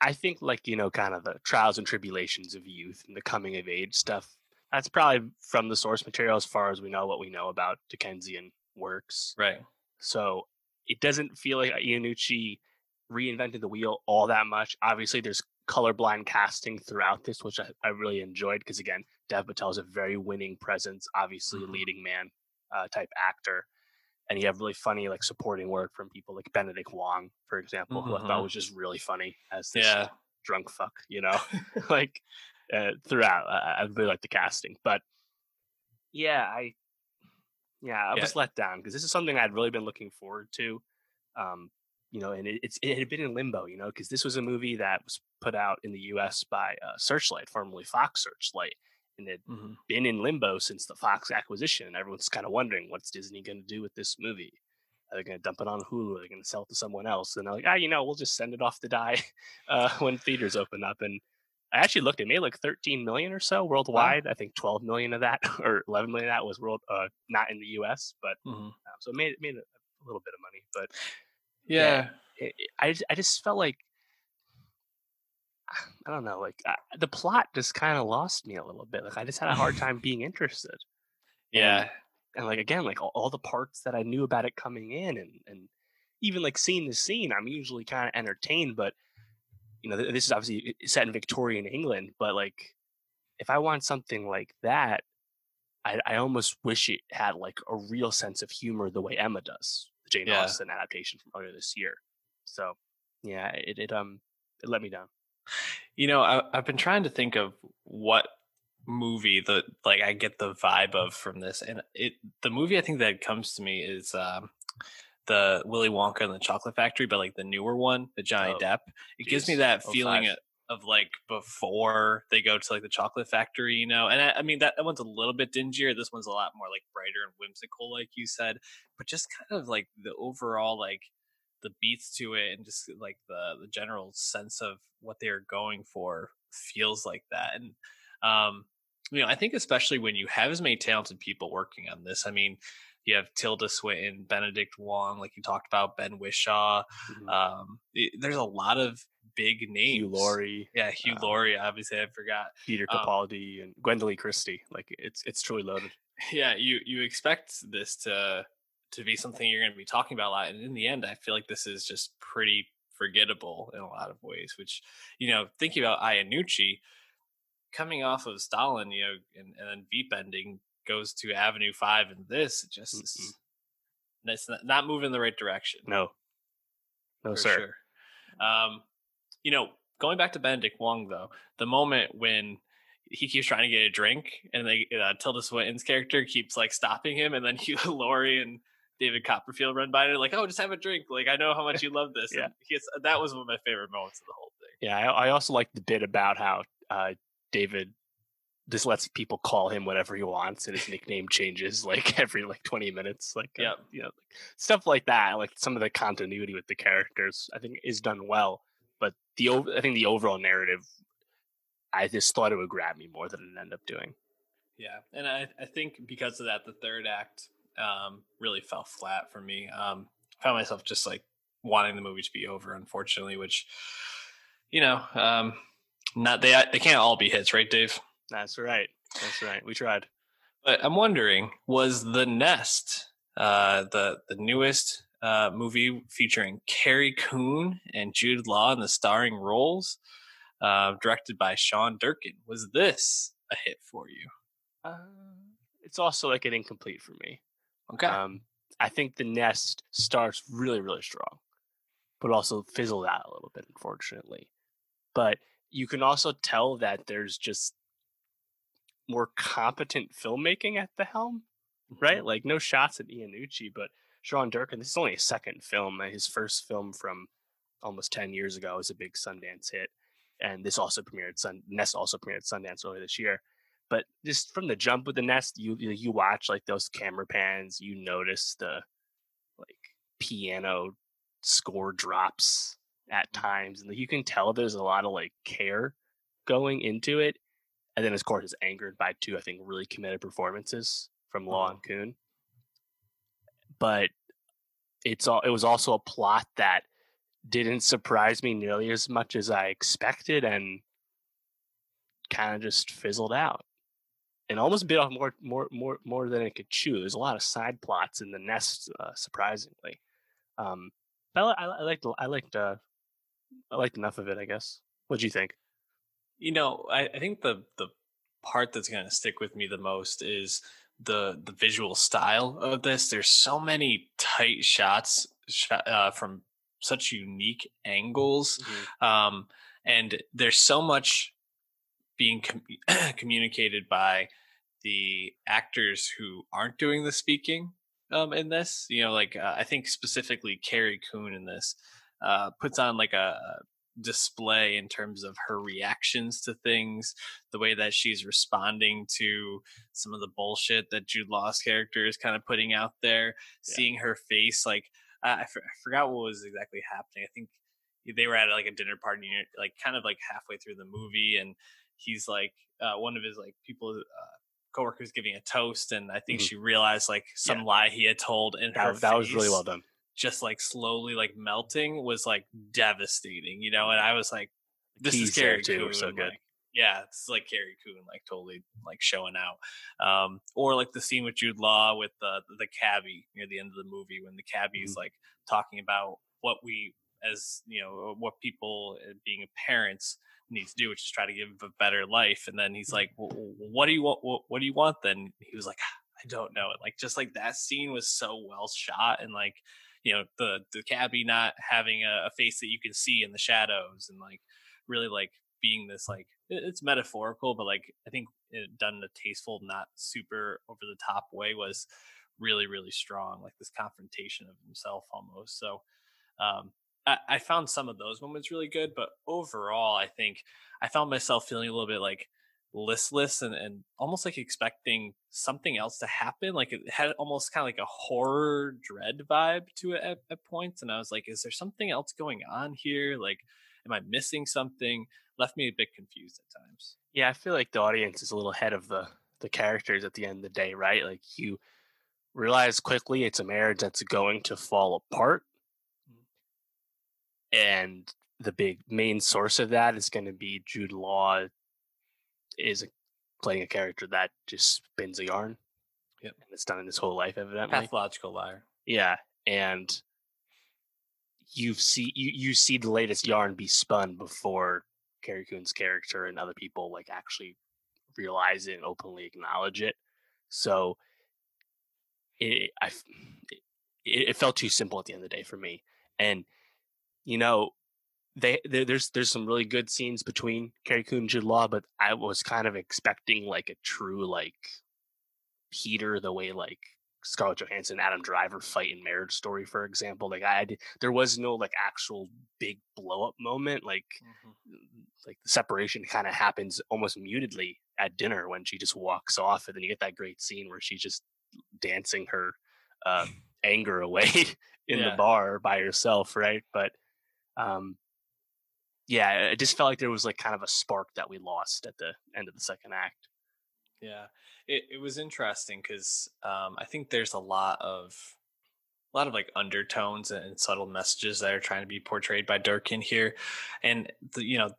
I think like you know, kind of the trials and tribulations of youth and the coming of age stuff. That's probably from the source material as far as we know what we know about Dickensian works. Right. So it doesn't feel like uh, Iannucci reinvented the wheel all that much. Obviously, there's colorblind casting throughout this, which I, I really enjoyed because again, Dev Patel is a very winning presence, obviously mm-hmm. leading man uh, type actor, and you have really funny like supporting work from people like Benedict Wong, for example, mm-hmm. who I thought mm-hmm. was just really funny as this yeah. drunk fuck, you know, like uh, throughout. I, I really like the casting, but yeah, I yeah, I yeah. was let down because this is something I'd really been looking forward to. Um, you know, and it, it's it had been in limbo, you know, because this was a movie that was put out in the U.S. by uh, Searchlight, formerly Fox Searchlight, and it had mm-hmm. been in limbo since the Fox acquisition. And everyone's kind of wondering what's Disney going to do with this movie. Are they going to dump it on Hulu? Are they going to sell it to someone else? And they're like, ah, you know, we'll just send it off to die uh, when theaters open up. And I actually looked; it made like 13 million or so worldwide. Wow. I think 12 million of that, or 11 million of that, was world uh, not in the U.S. But mm-hmm. uh, so it made it made a, a, little bit of money. But yeah, yeah it, it, I I just felt like I don't know, like uh, the plot just kind of lost me a little bit. Like I just had a hard time being interested. Yeah, and, and like again, like all, all, the parts that I knew about it coming in, and and even like seeing the scene, I'm usually kind of entertained. But you know, this is obviously set in Victorian England, but like if I want something like that, I, I almost wish it had like a real sense of humor the way Emma does, the Jane yeah. Austen adaptation from earlier this year. So yeah, it, it um it let me down. You know, I, I've been trying to think of what movie the like I get the vibe of from this, and it the movie I think that comes to me is um, the Willy Wonka and the Chocolate Factory, but like the newer one, the Johnny oh, Depp. It geez. gives me that feeling of, of, like before they go to like the Chocolate Factory, you know. And I, I mean that, that one's a little bit dingier. This one's a lot more like brighter and whimsical, like you said. But just kind of like the overall like the beats to it and just like the the general sense of what they're going for feels like that and um you know i think especially when you have as many talented people working on this i mean you have Tilda Swinton, Benedict Wong, like you talked about, Ben Whishaw. Mm-hmm. Um, it, there's a lot of big names. Hugh Laurie, yeah, Hugh um, Laurie. Obviously, I forgot Peter um Capaldi um, and Gwendoline Christie. Like it's it's truly loaded. Yeah, you you expect this to to be something you're going to be talking about a lot. And in the end, I feel like this is just pretty forgettable in a lot of ways, which, you know, thinking about Iannucci coming off of Stalin, you know, and, and then Veep ending goes to Avenue 5 and this, it just is, it's not moving in the right direction. No. No, sir. Sure. Um, you know, going back to Benedict Wong, though, the moment when he keeps trying to get a drink, and they uh, Tilda Swinton's character keeps like stopping him, and then Hugh Laurie and David Copperfield run by and like, oh, just have a drink. Like, I know how much you love this. yeah. that was one of my favorite moments of the whole thing. Yeah. I, I also like the bit about how uh, David just lets people call him whatever he wants and his nickname changes like every like 20 minutes. Like, yeah, uh, you know, like, stuff like that. Like some of the continuity with the characters, I think is done well. But the, I think the overall narrative, I just thought it would grab me more than it ended up doing. Yeah. And I, I think because of that, the third act um, really fell flat for me. Um, found myself just like wanting the movie to be over, unfortunately, which, you know, um, not they they can't all be hits, right, Dave? That's right. That's right. We tried. But I'm wondering, was The Nest uh, the the newest uh, movie featuring Carrie Coon and Jude Law in the starring roles, uh, directed by Sean Durkin? Was this a hit for you? Uh, it's also like an incomplete for me. Okay. Um, I think the nest starts really, really strong, but also fizzled out a little bit, unfortunately. But you can also tell that there's just more competent filmmaking at the helm, right? Mm-hmm. Like no shots at Iannucci, but Sean Durkin. This is only a second film. His first film from almost ten years ago was a big Sundance hit, and this also premiered. Sun Nest also premiered Sundance earlier this year. But just from the jump with the nest, you you watch like those camera pans, you notice the like piano score drops at mm. times, and you can tell there's a lot of like care going into it. And then, of course, is anchored by two, I think, really committed performances from Law and mm-hmm. Coon. But it's all it was also a plot that didn't surprise me nearly as much as I expected, and kind of just fizzled out and almost bit off more more more more than it could chew. There's a lot of side plots in the nest, uh, surprisingly. Um, I, I, I liked I liked uh, I liked enough of it, I guess. What do you think? You know, I, I think the the part that's going to stick with me the most is the the visual style of this. There's so many tight shots uh, from such unique angles mm-hmm. um, and there's so much being com- communicated by the actors who aren't doing the speaking um, in this you know like uh, i think specifically carrie coon in this uh, puts on like a display in terms of her reactions to things, the way that she's responding to some of the bullshit that Jude Law's character is kind of putting out there, yeah. seeing her face. Like, I, I forgot what was exactly happening. I think they were at like a dinner party, like kind of like halfway through the movie, and he's like, uh, one of his like people, uh, coworkers giving a toast, and I think mm-hmm. she realized like some yeah. lie he had told, and that, that was really well done just like slowly like melting was like devastating, you know. And I was like, "This is Carrie Coon." So good. Like, yeah, it's like Carrie Coon, like totally like showing out. Um, or like the scene with Jude Law with the the cabbie near the end of the movie when the cabbie's mm-hmm. like talking about what we as you know what people uh, being parents need to do, which is try to give him a better life. And then he's mm-hmm. like, well, "What do you want? What, what do you want?" Then he was like, "I don't know." And like just like that scene was so well shot and like you know the the cabbie not having a, a face that you can see in the shadows and like really like being this like it's metaphorical but like i think it done in a tasteful not super over the top way was really really strong like this confrontation of himself almost so um I, found some of those moments really good but overall i think i found myself feeling a little bit like listless and, and almost like expecting something else to happen. Like it had almost kind of like a horror dread vibe to it at, at points. And I was like, is there something else going on here? Like, am I missing something? Left me a bit confused at times. Yeah, I feel like the audience is a little ahead of the the characters at the end of the day, right? Like you realize quickly it's a marriage that's going to fall apart. And the big main source of that is going to be Jude Law is a, playing a character that just spins a yarn. Yep. And it's done in his whole life, evidently. Pathological liar. Yeah. And you see you, you see the latest yarn be spun before Carrie Coon's character and other people like actually realize it and openly acknowledge it. So it I it, it felt too simple at the end of the day for me. And you know, they, they, there's there's some really good scenes between Carrie Coon and Jude Law, but I was kind of expecting like a true like Peter, the way like Scarlett Johansson, Adam Driver fight in Marriage Story, for example. Like I, there was no like actual big blow up moment. Like, mm-hmm. like the separation kind of happens almost mutedly at dinner when she just walks off, and then you get that great scene where she's just dancing her uh, anger away in yeah. the bar by herself, right? But um, yeah, it just felt like there was like kind of a spark that we lost at the end of the second act. Yeah, it it was interesting because um, I think there's a lot of a lot of like undertones and subtle messages that are trying to be portrayed by Durkin here, and the, you know,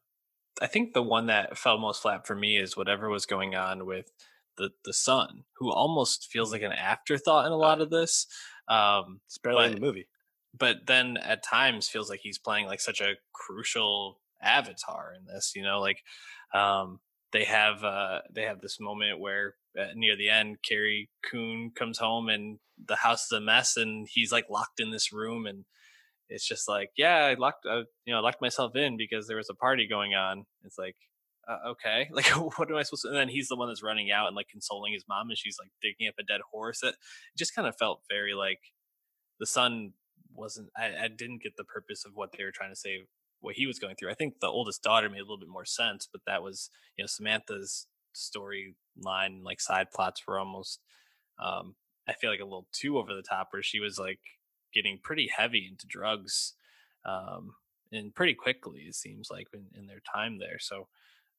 I think the one that fell most flat for me is whatever was going on with the the son, who almost feels like an afterthought in a lot of this. Um, it's barely but, in the movie but then at times feels like he's playing like such a crucial avatar in this you know like um they have uh they have this moment where uh, near the end carrie coon comes home and the house is a mess and he's like locked in this room and it's just like yeah i locked uh, you know I locked myself in because there was a party going on. It's like uh, okay. Like what am i supposed to and then he's the one that's running out and like consoling his mom and she's like digging up a dead horse. It, just kind of felt very like the son wasn't I, I didn't get the purpose of what they were trying to say what he was going through. I think the oldest daughter made a little bit more sense, but that was you know Samantha's storyline like side plots were almost um I feel like a little too over the top where she was like getting pretty heavy into drugs um and pretty quickly it seems like in, in their time there. So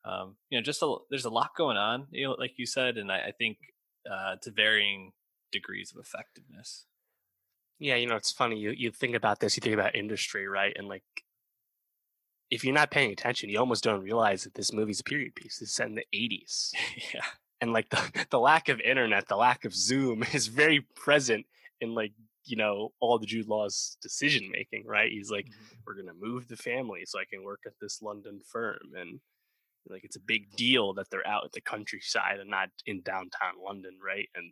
um you know just a, there's a lot going on you know like you said and I, I think uh to varying degrees of effectiveness. Yeah, you know, it's funny. You you think about this, you think about industry, right? And like if you're not paying attention, you almost don't realize that this movie's a period piece. It's set in the 80s. yeah. And like the, the lack of internet, the lack of Zoom is very present in like, you know, all the Jude Law's decision making, right? He's like, mm-hmm. we're going to move the family so I can work at this London firm. And like, it's a big deal that they're out at the countryside and not in downtown London, right? And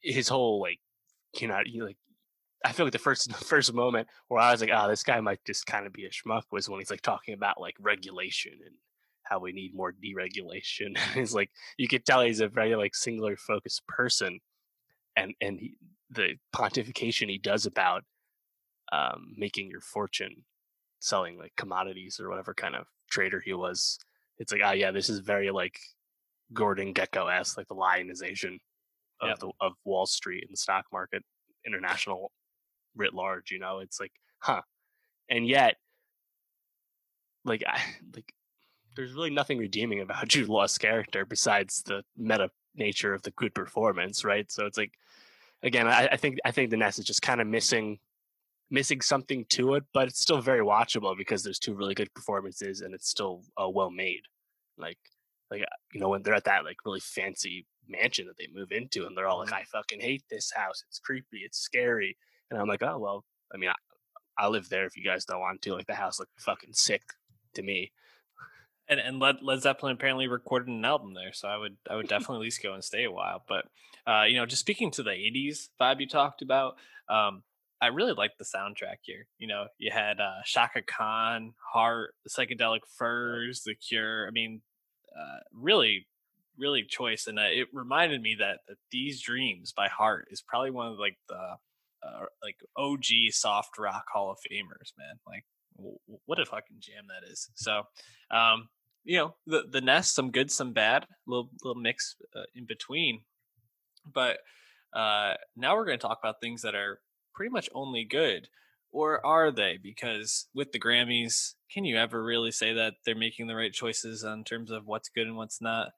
his whole like, you know, you like I feel like the first the first moment where I was like, oh, this guy might just kind of be a schmuck was when he's like talking about like regulation and how we need more deregulation. it's like you could tell he's a very like singular focused person, and and he, the pontification he does about um, making your fortune selling like commodities or whatever kind of trader he was. It's like, ah, oh, yeah, this is very like Gordon Gekko esque, like the lionization of yep. the of Wall Street and the stock market, international writ large. You know, it's like, huh, and yet, like, I like, there's really nothing redeeming about Jude Law's character besides the meta nature of the good performance, right? So it's like, again, I, I think I think the Nest is just kind of missing missing something to it, but it's still very watchable because there's two really good performances and it's still uh, well made. Like, like uh, you know when they're at that like really fancy mansion that they move into, and they're all like, mm-hmm. "I fucking hate this house. It's creepy. It's scary." And I'm like, "Oh well, I mean, I, I live there. If you guys don't want to, like, the house looked fucking sick to me." And and Led, Led Zeppelin apparently recorded an album there, so I would I would definitely at least go and stay a while. But uh, you know, just speaking to the '80s vibe you talked about, um, I really liked the soundtrack here. You know, you had uh, Chaka Khan, Heart, the Psychedelic Furs, The Cure. I mean, uh, really, really choice. And uh, it reminded me that, that These Dreams by Heart is probably one of like the uh, like OG soft rock Hall of Famers, man. Like, w- what a fucking jam that is. So, um, you know, the the Nest, some good, some bad, little little mix uh, in between. But uh, now we're going to talk about things that are pretty much only good or are they because with the grammys can you ever really say that they're making the right choices in terms of what's good and what's not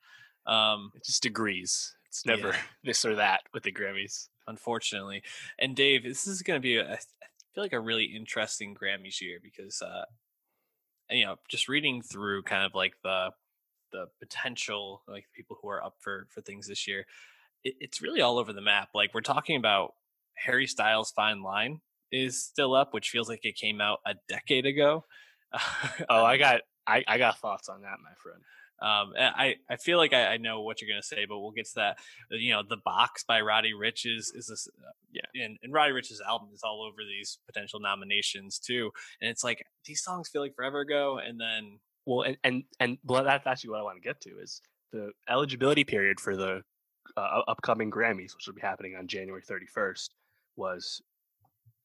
um it just agrees it's never yeah. this or that with the grammys unfortunately and dave this is going to be a, I feel like a really interesting grammys year because uh you know just reading through kind of like the the potential like people who are up for for things this year it, it's really all over the map like we're talking about Harry Styles' Fine Line is still up, which feels like it came out a decade ago. oh, I got I, I got thoughts on that, my friend. Um, I, I feel like I, I, know what you're gonna say, but we'll get to that. Uh, you know, the box by Roddy Ricch is is this, uh, yeah, and, and Roddy Ricch's album is all over these potential nominations too. And it's like these songs feel like forever ago, and then well, and and and well, that's actually what I want to get to is the eligibility period for the uh, upcoming Grammys, which will be happening on January 31st was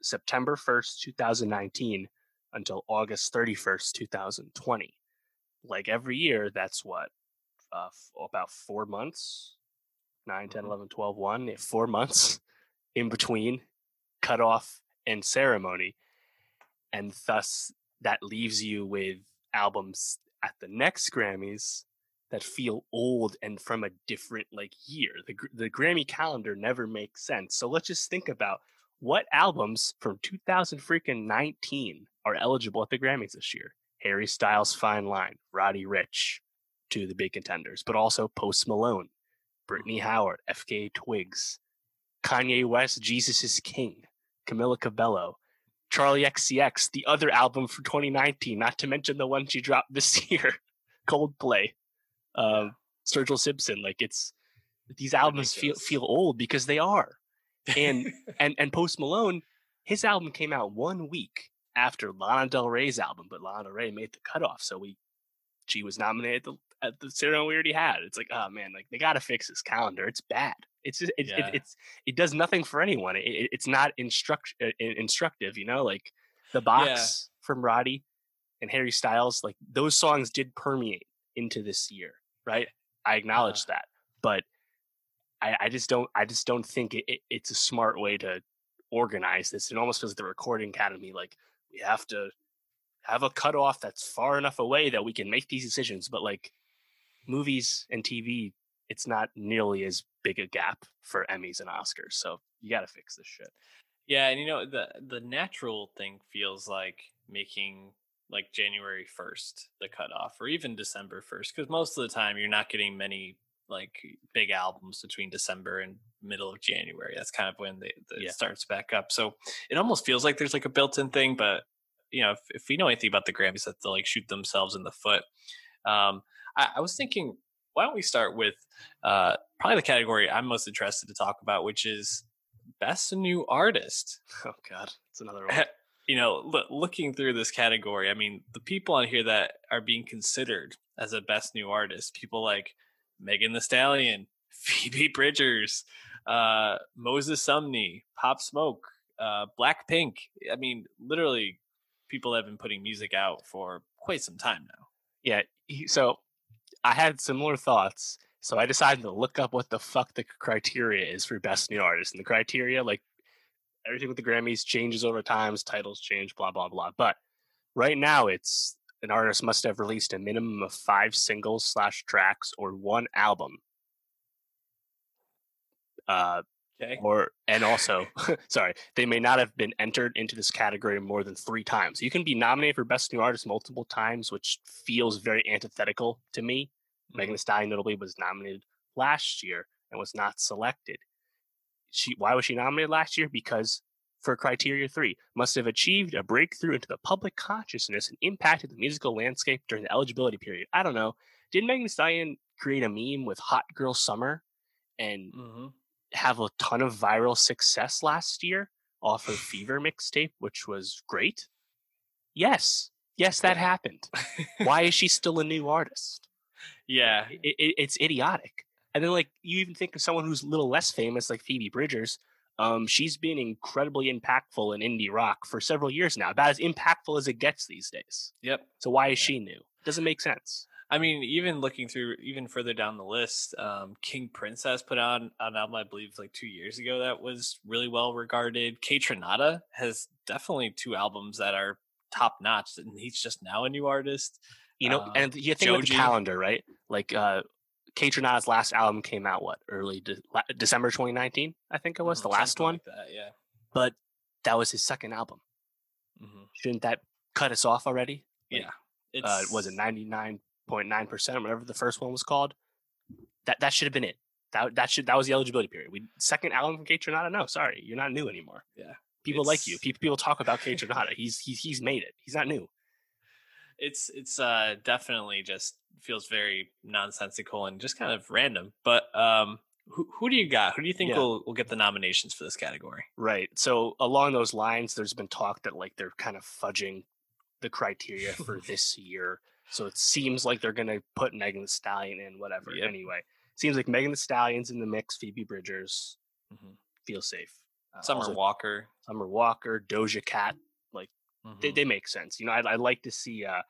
September 1st, 2019 until August 31st, 2020. Like every year, that's what, uh, f- about four months, 9, 10, mm-hmm. 11, 12, 1, four months in between cutoff and ceremony. And thus, that leaves you with albums at the next Grammys that feel old and from a different like year. The the Grammy calendar never makes sense. So let's just think about what albums from 2000 freaking 19 are eligible at the Grammys this year. Harry Styles' Fine Line, Roddy Ricch, two of the big contenders, but also Post Malone, Brittany mm-hmm. Howard, FKA Twigs, Kanye West, Jesus is King, Camila Cabello, Charli XCX, the other album for 2019, not to mention the one she dropped this year, Coldplay, uh, Sturgill Simpson. Like it's these albums feel feel old because they are. And and and Post Malone, his album came out one week after Lana Del Rey's album, but Lana Del Rey made the cutoff, so we she was nominated at the, at the ceremony we already had. It's like, oh man, like they got to fix this calendar. It's bad. It's just, it, yeah. it, it's it does nothing for anyone. It, it's not instruct uh, instructive, you know. Like the box yeah. from Roddy and Harry Styles, like those songs did permeate into this year right? I acknowledge that, but I, I, just don't. I just don't think it, it, it's a smart way to organize this. It almost feels like the Recording Academy, like we have to have a cutoff that's far enough away that we can make these decisions. But like movies and TV, it's not nearly as big a gap for Emmys and Oscars. So you got to fix this shit. Yeah, and you know the the natural thing feels like making like January 1st, the cutoff, or even December 1st, because most of the time you're not getting many like big albums between December and middle of January. That's kind of when they, yeah. it starts back up. So it almost feels like there's like a built in thing, but you know, if, if we know anything about the Grammys, that they'll like shoot themselves in the foot. Um, I, I was thinking, why don't we start with uh, probably the category I'm most interested to talk about, which is best new artist. Oh God, it's another one. You know, look, looking through this category, I mean, the people on here that are being considered as a best new artist, people like Megan Thee Stallion, Phoebe Bridgers, uh, Moses Sumney, Pop Smoke, uh, Blackpink. I mean, literally, people have been putting music out for quite some time now. Yeah. So I had similar thoughts. So I decided to look up what the fuck the criteria is for best new artist. And the criteria, like everything with the Grammys, changes over time, titles change, blah blah blah. But right now, it's an artist must have released a minimum of five singles slash tracks or one album. Uh, Okay. or and also sorry they may not have been entered into this category more than three times. You can be nominated for best new artist multiple times which feels very antithetical to me. Megan Thee stallion notably was nominated last year and was not selected. She why was she nominated last year? Because for criteria three must have achieved a breakthrough into the public consciousness and impacted the musical landscape during the eligibility period i don't know did megan Thee stallion create a meme with hot girl summer and Mm-hmm. have a ton of viral success last year off of Fever mixtape, which was great. Yes, yes, that happened. Why is she still a new artist? Yeah. It, it, it's idiotic. And then, like, you even think of someone who's a little less famous, like Phoebe Bridgers. Um, she's been incredibly impactful in indie rock for several years now, about as impactful as it gets these days. Yep. So why is she new? Doesn't make sense. I mean, even looking through even further down the list, um, King Princess put on an album I believe like two years ago that was really well regarded. Kaytranada has definitely two albums that are top notch, and he's just now a new artist. You know, Uh, and you think about the calendar, right? Like, uh, Kaytranada's last album came out what early de- December 2019, I think it was the Mhm, last something one. like that, yeah. But that was his second album. hmm Shouldn't that cut us off already? Like, Yeah. Uh, was it 99.9 percent, whatever the first one was called? That that should have been it. That that should that was the eligibility period. We second album from Kaytranada. No, sorry, you're not new anymore. Yeah. People like you. People people talk about Kaytranada. He's he's he's made it. He's not new. It's it's uh definitely just feels very nonsensical and just kind of random. But um, who who do you got? Who do you think Yeah. will will get the nominations for this category? Right. So along those lines, there's been talk that like they're kind of fudging the criteria for this year. So it seems like they're gonna put Megan Thee Stallion in, whatever. Yep. Anyway, seems like Megan Thee Stallion's in the mix. Phoebe Bridgers Mhm. feel safe. Uh, Summer also Walker. Summer Walker, Doja Cat. They, Mhm. they make sense. You know, I'd, I'd like to see uh,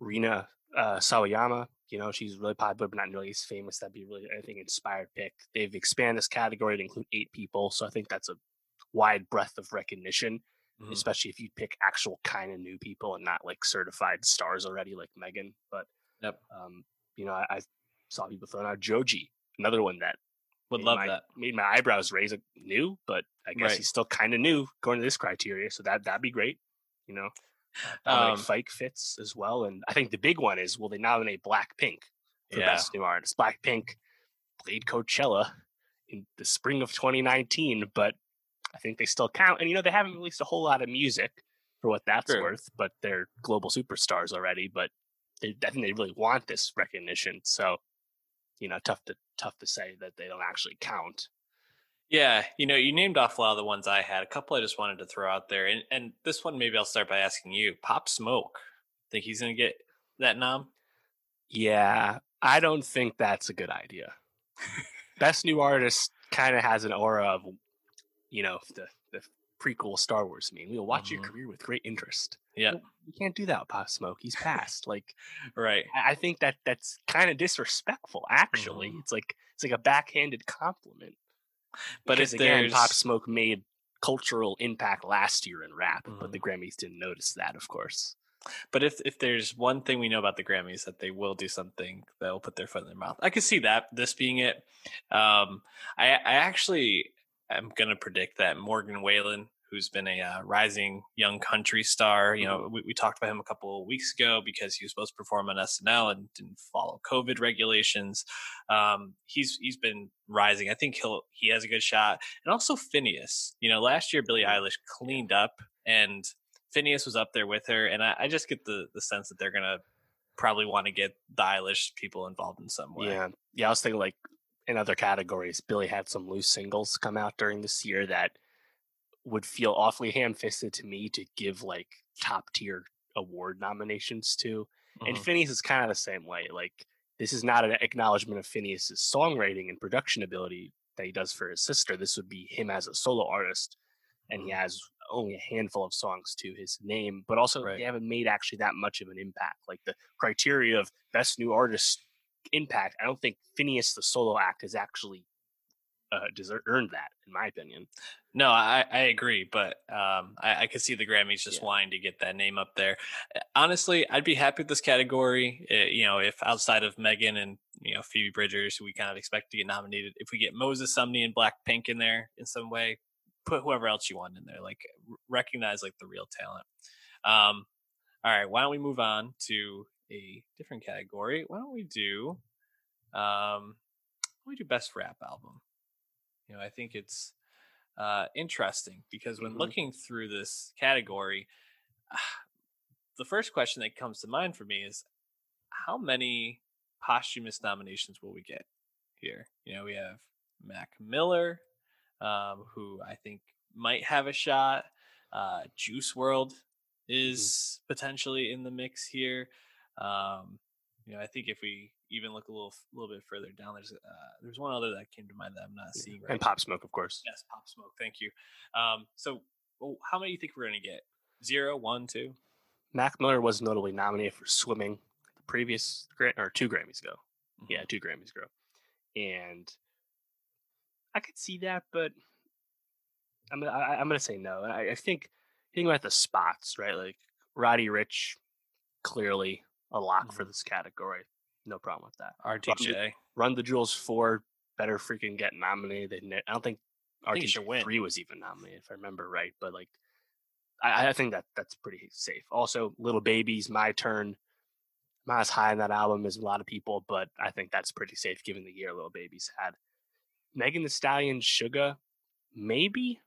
Rina uh, Sawayama. You know, she's really popular, but not nearly as famous. That'd be really, I think, inspired pick. They've expanded this category to include eight people, so I think that's a wide breadth of recognition Mhm. especially if you pick actual kind of new people and not like certified stars already like Megan. But Yep. um, you know, I, I saw people throwing out Joji, another one that Would love my, that. Made my eyebrows raise. A, new, but I guess Right. he's still kind of new going to this criteria, so that that'd be great. You know, Um, Fike fits as well, and I think the big one is will they nominate Blackpink for Yeah. best new artist? Blackpink played Coachella in the spring of 2019, but I think they still count. And you know, they haven't released a whole lot of music for what that's worth, but they're global superstars already. But they, I think they really want this recognition. So, you know, tough to tough to say that they don't actually count. Yeah, you know, you named off a lot of the ones I had. A couple I just wanted to throw out there, and and this one maybe I'll start by asking you. Pop Smoke, think he's gonna get that nom? Yeah, I don't think that's a good idea. Best new artist kind of has an aura of, you know, the the prequel Star Wars meme. We'll watch your Mhm. career with great interest. Yeah, Well, you can't do that with Pop Smoke. He's passed. like right. I I think that that's kind of disrespectful. Actually, Mhm. it's like it's like a backhanded compliment. But because if again, Pop Smoke made cultural impact last year in rap, but Mhm. the Grammys didn't notice that, of course. But if if there's one thing we know about the Grammys that they will do something they'll put their foot in their mouth. I could see that this being it. Um, I I actually am gonna predict that Morgan Wallen, who's been a uh, rising young country star, you know, we, we talked about him a couple of weeks ago because he was supposed to perform on SNL and didn't follow COVID regulations. Um, he's he's been rising. I think he'll he has a good shot, and also Finneas. You know, last year Billie Eilish cleaned up and Finneas was up there with her, and I, I just get the the sense that they're gonna probably want to get the Eilish people involved in some way. Yeah, yeah. I was thinking like in other categories, Billie had some loose singles come out during this year that would feel awfully ham-fisted to me to give like top tier award nominations to. Mm-hmm. And Finneas is kind of the same way. Like this is not an acknowledgement of Finneas's songwriting and production ability that he does for his sister. This would be him as a solo artist, and he mm-hmm. has only a handful of songs to his name, but also right. they haven't made actually that much of an impact. Like the criteria of best new artist impact, I don't think Finneas the solo act has actually uh, deserve, earned that, in my opinion. No, I, I agree, but um, I, I could see the Grammys just yeah. wanting to get that name up there. Eh, honestly, I'd be happy with this category. Uh, you know, if outside of Megan and you know Phoebe Bridgers, who we kind of expect to get nominated, if we get Moses Sumney and Blackpink in there in some way, put whoever else you want in there. Like recognize like the real talent. Um, all right, why don't we move on to a different category? Why don't we do um, why don't we do best rap album? You know, I think it's uh, interesting because when mm-hmm. looking through this category, uh, the first question that comes to mind for me is how many posthumous nominations will we get here? You know, we have Mac Miller, um, who I think might have a shot. Uh, Juice WRLD mm-hmm. is mm-hmm. potentially in the mix here. Um, you know, I think if we even look a little little bit further down, there's uh, there's one other that came to mind that I'm not seeing right. And Pop Smoke, of course. Yes, Pop Smoke. Thank you. Um, so, well, how many do you think we're gonna get? Zero, one, two. Mac Miller was notably nominated for Swimming the previous or two Grammys ago. Mm-hmm. Yeah, two Grammys ago, and I could see that, but I'm gonna, I, am gonna say no. I, I think thinking about the spots, right? Like Roddy Ricch, clearly a lock mm-hmm. for this category. No problem with that. RTJ. Run, Run the Jewels four better freaking get nominated. I don't think RTJ three was even nominated if I remember right. But like, I, I think that that's pretty safe. Also, Lil Baby's, My Turn. not as high on that album as a lot of people, but I think that's pretty safe given the year Lil Baby had. Megan Thee Stallion, Sugar, maybe.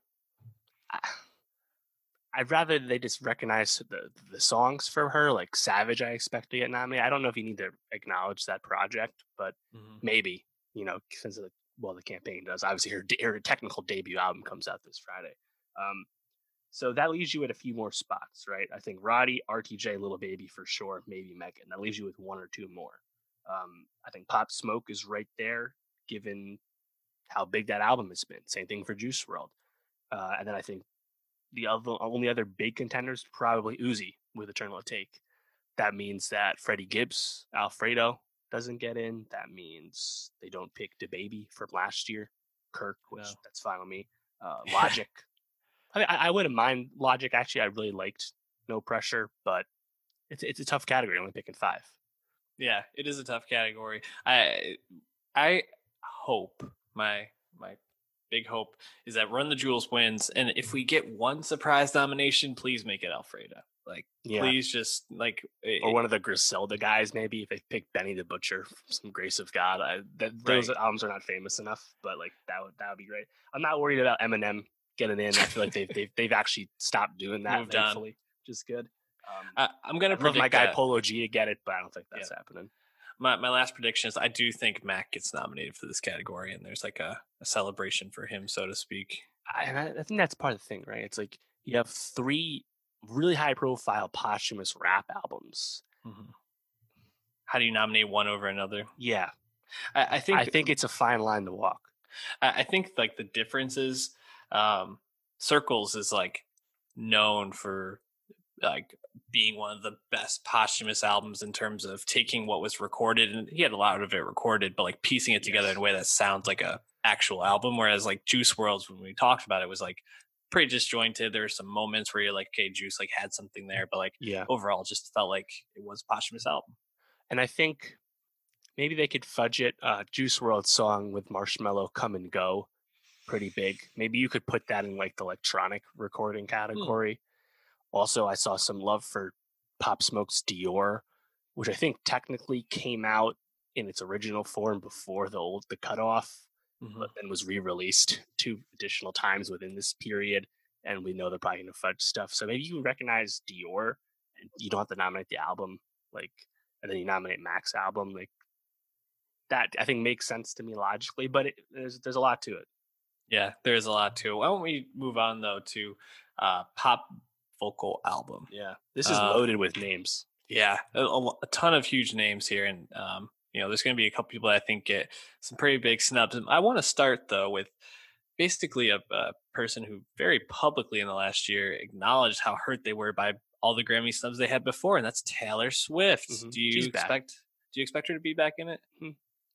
I'd rather they just recognize the the songs for her, like Savage. I expect to get nominated. I don't know if you need to acknowledge that project, but mm-hmm. maybe you know since the well the campaign does. Obviously, her, her technical debut album comes out this Friday. Um, so that leaves you at a few more spots, right? I think Roddy, RTJ, Lil Baby for sure, maybe Megan. That leaves you with one or two more. Um, I think Pop Smoke is right there, given how big that album has been. Same thing for Juice WRLD. Uh, and then I think the other only other big contenders probably Uzi with Eternal Atake. That means that Freddie Gibbs, Alfredo doesn't get in. That means they don't pick DaBaby from last year. Kirk, which no. that's fine with me. Uh, Logic. I, mean, I, I wouldn't mind Logic. Actually, I really liked No Pressure, but it's it's a tough category. Only picking five. Yeah, it is a tough category. I I hope my my big hope is that Run the Jewels wins, and if we get one surprise nomination, please make it Alfredo. Like, yeah. please just like, or one of the Griselda guys, maybe if they pick Benny the Butcher, some Grace of God. I, that, those right. albums are not famous enough, but like that would that would be great. I'm not worried about Eminem getting in. I feel like they've they've they've actually stopped doing that. Moved thankfully, on. which is good. Um, I, am gonna predict my guy that. Polo G to get it, but I don't think that's yeah. happening my, my last prediction is I do think Mac gets nominated for this category, and there's like a, a celebration for him, so to speak. I, I think that's part of the thing, right? It's like you have three really high profile posthumous rap albums. Mm-hmm. How do you nominate one over another? Yeah, I, I, think I think it's a fine line to walk. I, I think like the difference is, um, Circles is like known for like being one of the best posthumous albums in terms of taking what was recorded and he had a lot of it recorded but like piecing it together in a way that sounds like a actual album whereas like juice WRLD's when we talked about it was like pretty disjointed. There were some moments where you're like okay juice like had something there but like yeah. overall just felt like it was a posthumous album. And i think maybe they could fudge it uh juice WRLD song with Marshmello come and go pretty big. Maybe you could put that in like the electronic recording hmm. category also, I saw some love for Pop Smoke's Dior, which I think technically came out in its original form before the old the cutoff, mm-hmm. but then was re-released two additional times within this period. And we know they're probably gonna fudge stuff. So maybe you recognize Dior and you don't have to nominate the album, like and then you nominate Mac's album, like that I think makes sense to me logically, but it, there's there's a lot to it. Yeah, there's a lot to it. Why don't we move on though to uh, pop vocal album? Yeah, this is uh, loaded with names. Yeah, a, a, ton of huge names here, and um, you know, there's going to be a couple people that I think get some pretty big snubs. I want to start though with basically a, a, person who very publicly in the last year acknowledged how hurt they were by all the Grammy snubs they had before, and that's Taylor Swift. Mm-hmm. Do you She's expect? Back. Do you expect her to be back in it? Hmm.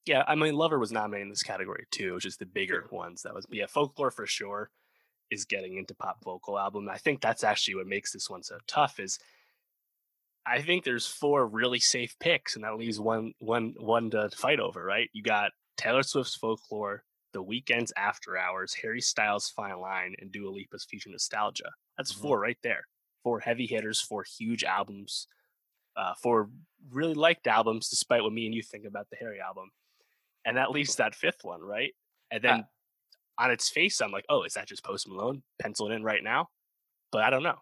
Yeah, I mean, Lover was nominated in this category too, which is the bigger ones. That was, yeah, Folklore for sure is getting into pop vocal album. I think that's actually what makes this one so tough. Is I think there's four really safe picks, and that leaves one one one to fight over. Right? You got Taylor Swift's Folklore, The Weeknd's After Hours, Harry Styles' Fine Line, and Dua Lipa's Future Nostalgia. That's mm-hmm. four right there. Four heavy hitters, four huge albums, uh, four really liked albums, despite what me and you think about the Harry album and that leaves that fifth one, right? And then uh, on its face, I'm like, oh, is that just Post Malone? penciled in right now, but I don't know.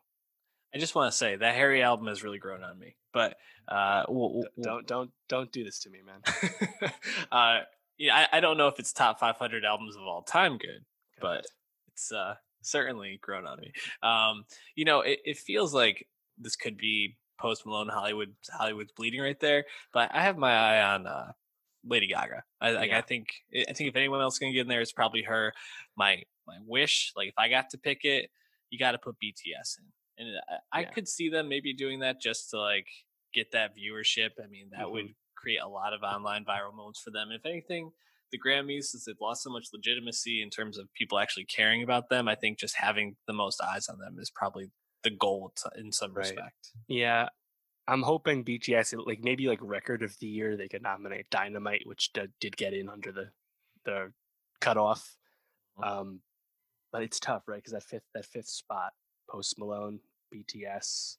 I just want to say that Harry album has really grown on me, but uh, we'll, we'll, don't don't don't do this to me, man. uh, yeah, I, I, don't know if it's top 500 albums of all time good, but it's uh, certainly grown on me. Um, you know, it, it feels like this could be Post Malone Hollywood Hollywood's bleeding right there, but I have my eye on uh, Lady Gaga. I like. Yeah. I think. I think if anyone else can get in there, it's probably her. My my wish, like if I got to pick it, you got to put BTS in, and I, yeah. I, could see them maybe doing that just to like get that viewership. I mean, that mm-hmm. would create a lot of online viral moments for them. If anything, the Grammys, since they've lost so much legitimacy in terms of people actually caring about them, I think just having the most eyes on them is probably the goal in some right. respect. Yeah, I'm hoping BTS like maybe like record of the year they could nominate Dynamite, which did, did get in under the the cutoff. Mm-hmm. Um, but it's tough, right? Because that fifth that fifth spot, Post Malone, BTS,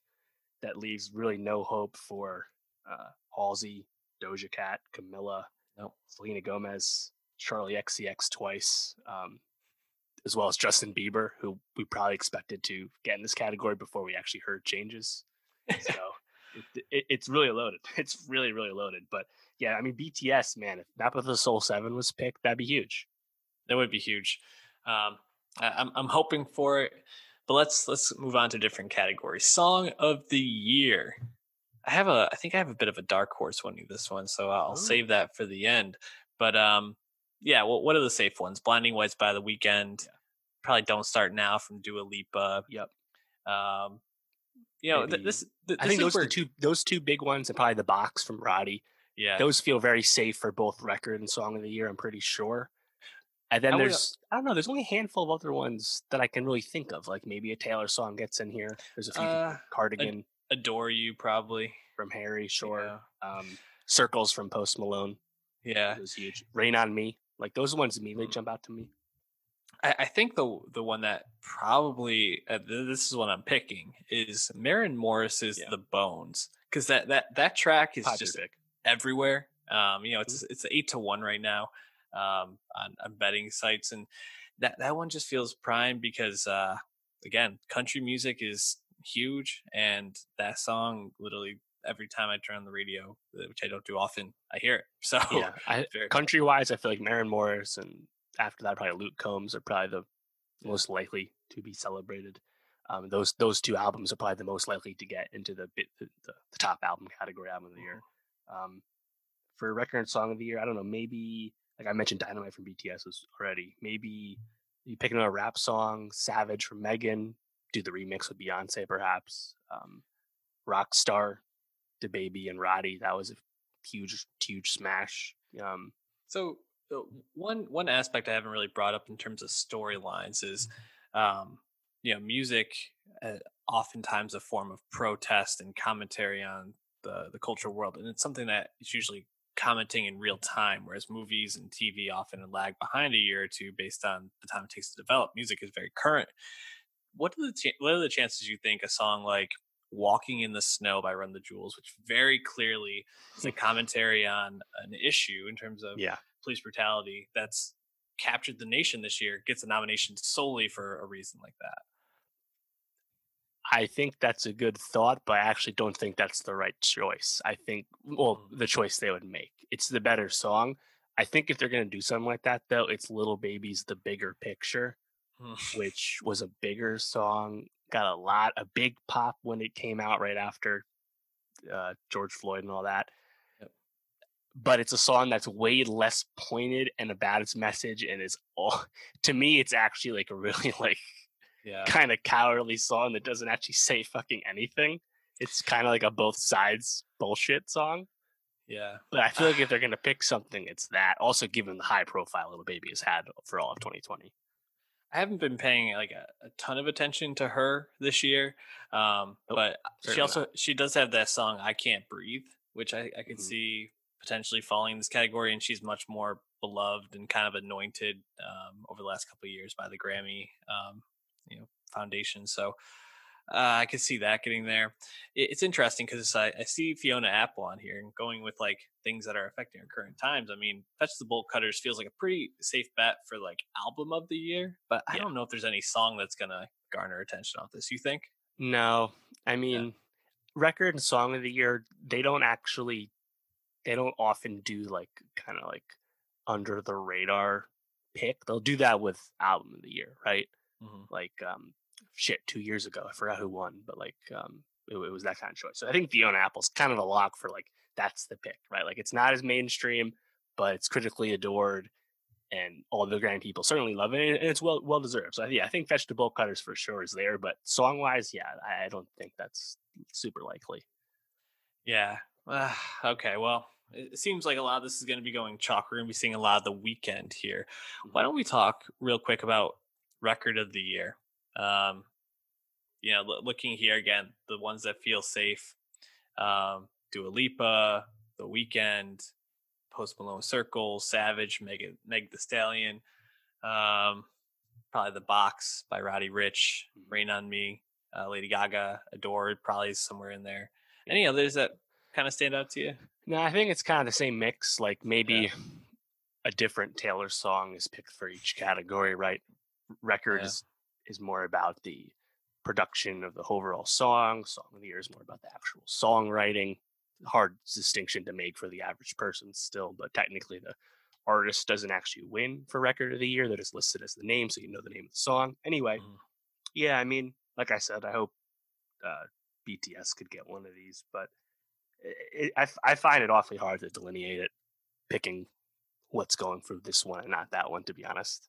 that leaves really no hope for uh, Halsey, Doja Cat, Camila, nope. Selena Gomez, Charli XCX twice, um, as well as Justin Bieber, who we probably expected to get in this category before we actually heard changes. So it, it, it's really loaded. It's really really loaded. But yeah, I mean BTS, man, if Map of the Soul Seven was picked, that'd be huge. That would be huge. Um, I, I'm I'm hoping for it. But let's let's move on to different categories. Song of the year. I have a I think I have a bit of a dark horse winning this one, so I'll Ooh. save that for the end. But um, yeah. Well, what are the safe ones? Blinding Lights by the Weeknd. Yeah. Probably don't start now from Dua Lipa. Yep. Um, you know, th- this, th- I think those where... two those two big ones and probably the box from Roddy. Yeah, those feel very safe for both record and song of the year. I'm pretty sure. And then I there's would, I don't know. There's only a handful of other ones that I can really think of. Like maybe a Taylor song gets in here. There's a few uh, Cardigan, Adore You probably from Harry. Sure. Yeah. Um, Circles from Post Malone. Yeah, it was huge. Rain on Me. Like those ones immediately mm. jump out to me. I, I think the the one that probably uh, this is what I'm picking is Maren Morris's yeah. "The Bones" because that that that track is just pick. everywhere. Um, you know, it's mm-hmm. it's eight to one right now um, on, on betting sites, and that that one just feels prime because uh, again, country music is huge, and that song literally every time I turn on the radio, uh, which I don't do often, I hear it. So yeah, I, country wise, I feel like Marin Morris and after that, probably Luke Combs are probably the most likely to be celebrated. Um, those those two albums are probably the most likely to get into the the, the, the top album category album of the year. Mm-hmm. Um, for record song of the year, I don't know. Maybe like I mentioned, Dynamite from BTS was already. Maybe you pick another rap song, Savage from Megan, do the remix with Beyonce, perhaps. Um, Rockstar, Baby and Roddy, that was a huge, huge smash. Um, so one one aspect I haven't really brought up in terms of storylines is, um, you know, music, uh, oftentimes a form of protest and commentary on the the cultural world, and it's something that is usually commenting in real time, whereas movies and TV often lag behind a year or two based on the time it takes to develop. Music is very current. What are the ch- what are the chances you think a song like Walking in the Snow by Run the Jewels, which very clearly is a commentary on an issue in terms of yeah police brutality that's captured the nation this year gets a nomination solely for a reason like that. I think that's a good thought, but I actually don't think that's the right choice. I think, well, mm. the choice they would make. It's the better song. I think if they're gonna do something like that, though, it's Lil Baby's "The Bigger Picture," which was a bigger song, got a lot, a big pop when it came out right after uh, George Floyd and all that. But it's a song that's way less pointed and about its message, and is all to me, it's actually like a really like Yeah. kind of cowardly song that doesn't actually say fucking anything. It's kind of like a both sides bullshit song. Yeah. But I feel like if they're gonna pick something, it's that. Also, given the high profile Lil Baby has had for all of 2020. I haven't been paying like a, a ton of attention to her this year, um, Nope, but she certainly also she does have that song "I Can't Breathe," which I, I could Mhm. see potentially falling in this category, and she's much more beloved and kind of anointed um, over the last couple of years by the Grammy, um, you know, Foundation. So uh, I could see that getting there. It, it's interesting because I, I see Fiona Apple on here and going with like things that are affecting our current times. I mean, Fetch the Bolt Cutters feels like a pretty safe bet for like album of the year, but I Yeah. don't know if there's any song that's gonna garner attention off this. You think? No, I mean, record and song of the year, they don't actually, they don't often do like kind of like under the radar pick. They'll do that with album of the year, right? Mm-hmm. Like, um, shit, two years ago, I forgot who won, but like, um, it, it was that kind of choice. So I think Fiona Apple's kind of a lock for like, that's the pick, right? Like, it's not as mainstream, but it's critically adored. And all the grand people certainly love it, and it's well well deserved. So yeah, I think Fetch the Bolt Cutters for sure is there, but song wise, yeah, I, I don't think that's super likely. Yeah. Uh, okay. Well, it seems like a lot of this is going to be going chalk. We're going to be seeing a lot of the Weeknd here. Why don't we talk real quick about record of the year? Um, you know, loo- looking here again, the ones that feel safe. Um, Dua Lipa, The Weeknd, Post Malone Circle, Savage, Meg, Meg the Stallion. Um, probably The Box by Roddy Ricch, Mhm. Rain on Me, uh, Lady Gaga, Adored, probably somewhere in there. Any others that kind of stand out to you? No, I think it's kind of the same mix. Like maybe a different Taylor song is picked for each category, right? Record Yeah. is is more about the production of the overall song. Song of the year is more about the actual songwriting. Hard distinction to make for the average person still, but technically the artist doesn't actually win for record of the year. They're just listed as the name, so you know the name of the song. Anyway, Mhm. yeah, I mean, like I said, I hope uh, BTS could get one of these, but it, I, I find it awfully hard to delineate it, picking what's going for this one and not that one, to be honest.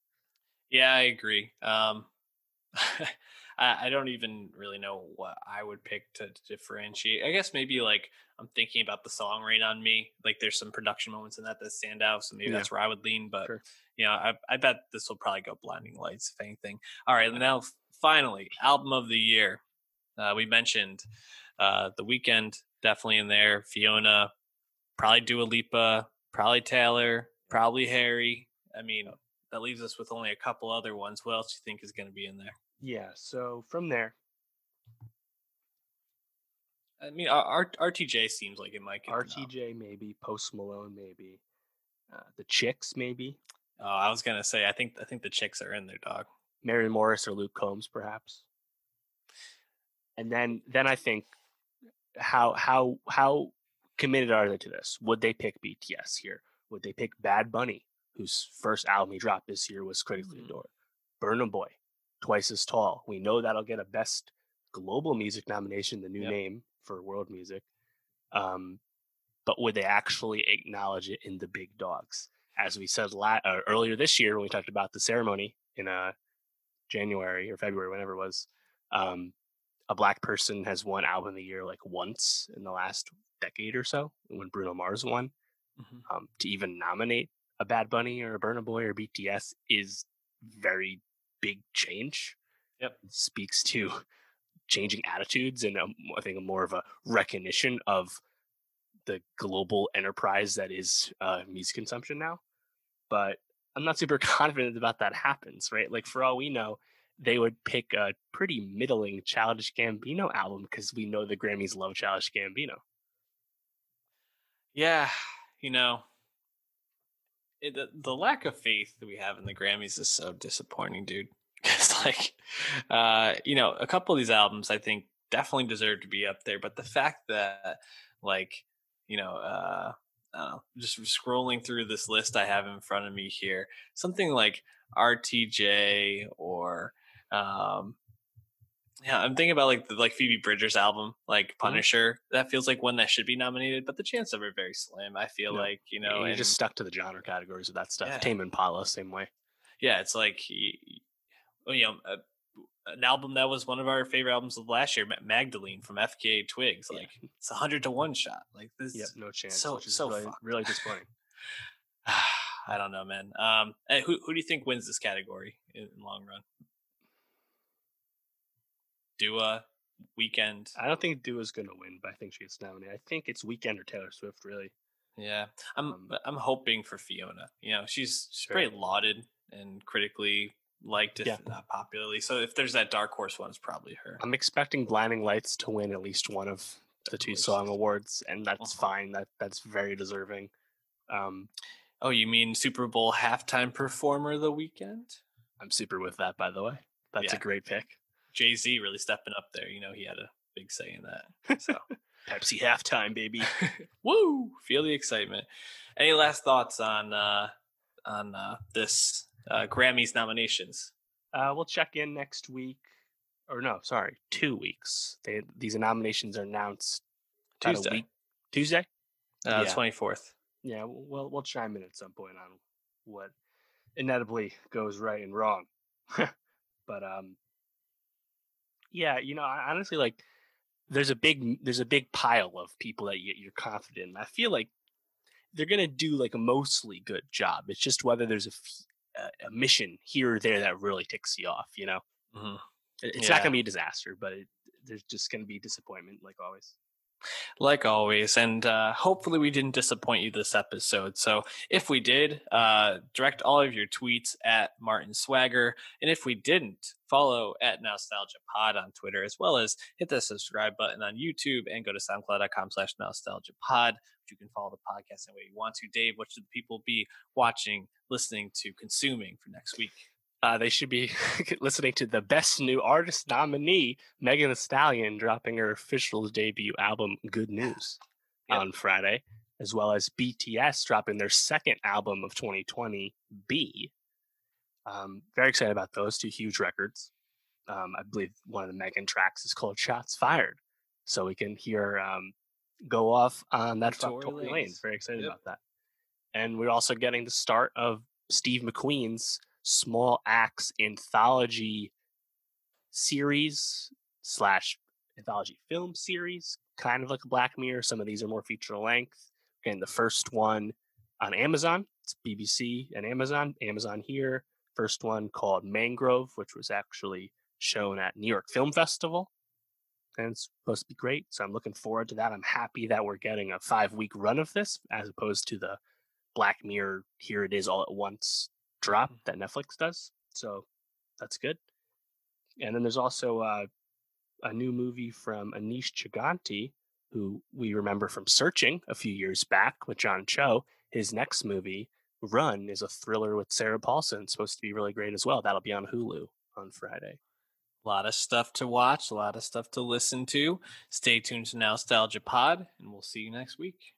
Yeah, I agree. Um, I, I don't even really know what I would pick to differentiate. I guess maybe like I'm thinking about the song "Rain on Me." Like, there's some production moments in that that stand out, so maybe Yeah. that's where I would lean. But Sure. you know, I, I bet this will probably go "Blinding Lights" if anything. All right, now finally, album of the year. Uh, we mentioned uh, the Weeknd definitely in there. Fiona, probably Dua Lipa, probably Taylor, probably Harry. I mean, that leaves us with only a couple other ones. What else do you think is going to be in there? Yeah. So from there, I mean, R- RTJ seems like it might get. RTJ maybe, Post Malone maybe, uh, the Chicks maybe, Oh, I was gonna say, I think I think the chicks are in there, dog. Mary Morris or Luke Combs perhaps. And then then I think how how how committed are they to this? Would they pick BTS here? Would they pick Bad Bunny, whose first album he dropped this year was critically adored? Burna Boy, Twice as Tall. We know that'll get a Best Global Music nomination, the new Yep. name for world music. Um, but would they actually acknowledge it in the big dogs? As we said la- uh, earlier this year when we talked about the ceremony in uh, January or February, whenever it was, um, a black person has won album of the year like once in the last decade or so. When Bruno Mars won, um, to even nominate a Bad Bunny or a Burna Boy or BTS is very big change. Yep. It speaks to changing attitudes and um, I think more of a recognition of the global enterprise that is uh, music consumption now. But I'm not super confident about that happens, right? Like for all we know, they would pick a pretty middling Childish Gambino album because we know the Grammys love Childish Gambino. Yeah, you know, it, the, the lack of faith that we have in the Grammys is so disappointing, dude. Because, like, uh, you know, a couple of these albums I think definitely deserve to be up there, but the fact that, like, you know, uh, know, just scrolling through this list I have in front of me here, something like RTJ or um, yeah, I'm thinking about like the like Phoebe Bridgers album, like mm-hmm. Punisher. Mm-hmm. That feels like one that should be nominated, but the chance of it very slim. I feel like you know, yeah, you just stuck to the genre categories of that stuff. Yeah. Tame Impala, same way. Yeah, it's like you know, an album that was one of our favorite albums of last year, Magdalene from FKA Twigs. Like yeah. it's a hundred to one shot. Like this, yep, no chance. So so really, really disappointing. I don't know, man. Um, who who do you think wins this category in, in long run? Dua, Weeknd. I don't think Dua's gonna win, but I think she's nominated. I think it's Weeknd or Taylor Swift, really. Yeah, I'm um, I'm hoping for Fiona. You know, she's she's sure. pretty lauded and critically liked, if yeah. not popularly. So if there's that dark horse one, it's probably her. I'm expecting Blinding Lights to win at least one of the two song awards, and that's uh-huh. fine. That that's very deserving. Um, oh, you mean Super Bowl halftime performer the Weeknd? I'm super with that, by the way. That's yeah. a great pick. Jay Z really stepping up there. You know, he had a big say in that. So Pepsi halftime, baby. Woo! Feel the excitement. Any last thoughts on uh on uh this uh Grammys nominations? Uh we'll check in next week. Or no, sorry, two weeks. They these nominations are announced Tuesday. Tuesday? Uh twenty fourth. Yeah, we'll we'll chime in at some point on what inevitably goes right and wrong. but um yeah, you know, I honestly like there's a big there's a big pile of people that you, you're confident in. I feel like they're gonna do like a mostly good job. It's just whether there's a, a mission here or there that really ticks you off. You know, mm-hmm. it's yeah. not gonna be a disaster, but it, there's just gonna be disappointment, like always like always and uh, hopefully we didn't disappoint you this episode. So if we did uh, direct all of your tweets at martin swagger and if we didn't follow at nostalgia pod on twitter as well as hit the subscribe button on youtube and go to soundcloud.com slash nostalgia pod you can follow the podcast any way you want to. Dave what should people be watching listening to consuming for next week uh, they should be listening to the best new artist nominee, Megan Thee Stallion, dropping her official debut album, Good News, yep. on Friday, as well as BTS dropping their second album of 2020, BE. Um, very excited about those two huge records. Um, I believe one of the Megan tracks is called Shots Fired. So we can hear um, go off on that Tory Lanez. Very excited yep. about that. And we're also getting the start of Steve McQueen's Small Axe anthology series slash anthology film series, kind of like a Black Mirror. Some of these are more feature length. Again, the first one on Amazon, it's BBC and Amazon. Amazon here. First one called Mangrove, which was actually shown at New York Film Festival. And it's supposed to be great. So I'm looking forward to that. I'm happy that we're getting a five week run of this as opposed to the Black Mirror, here it is all at once drop that Netflix does. So that's good. And then there's also uh, a new movie from Aneesh Chaganty, who we remember from Searching a few years back with John Cho. His next movie, Run, is a thriller with Sarah Paulson. It's supposed to be really great as well. That'll be on Hulu on Friday. A lot of stuff to watch, a lot of stuff to listen to. Stay tuned to Nostalgia Pod, and we'll see you next week.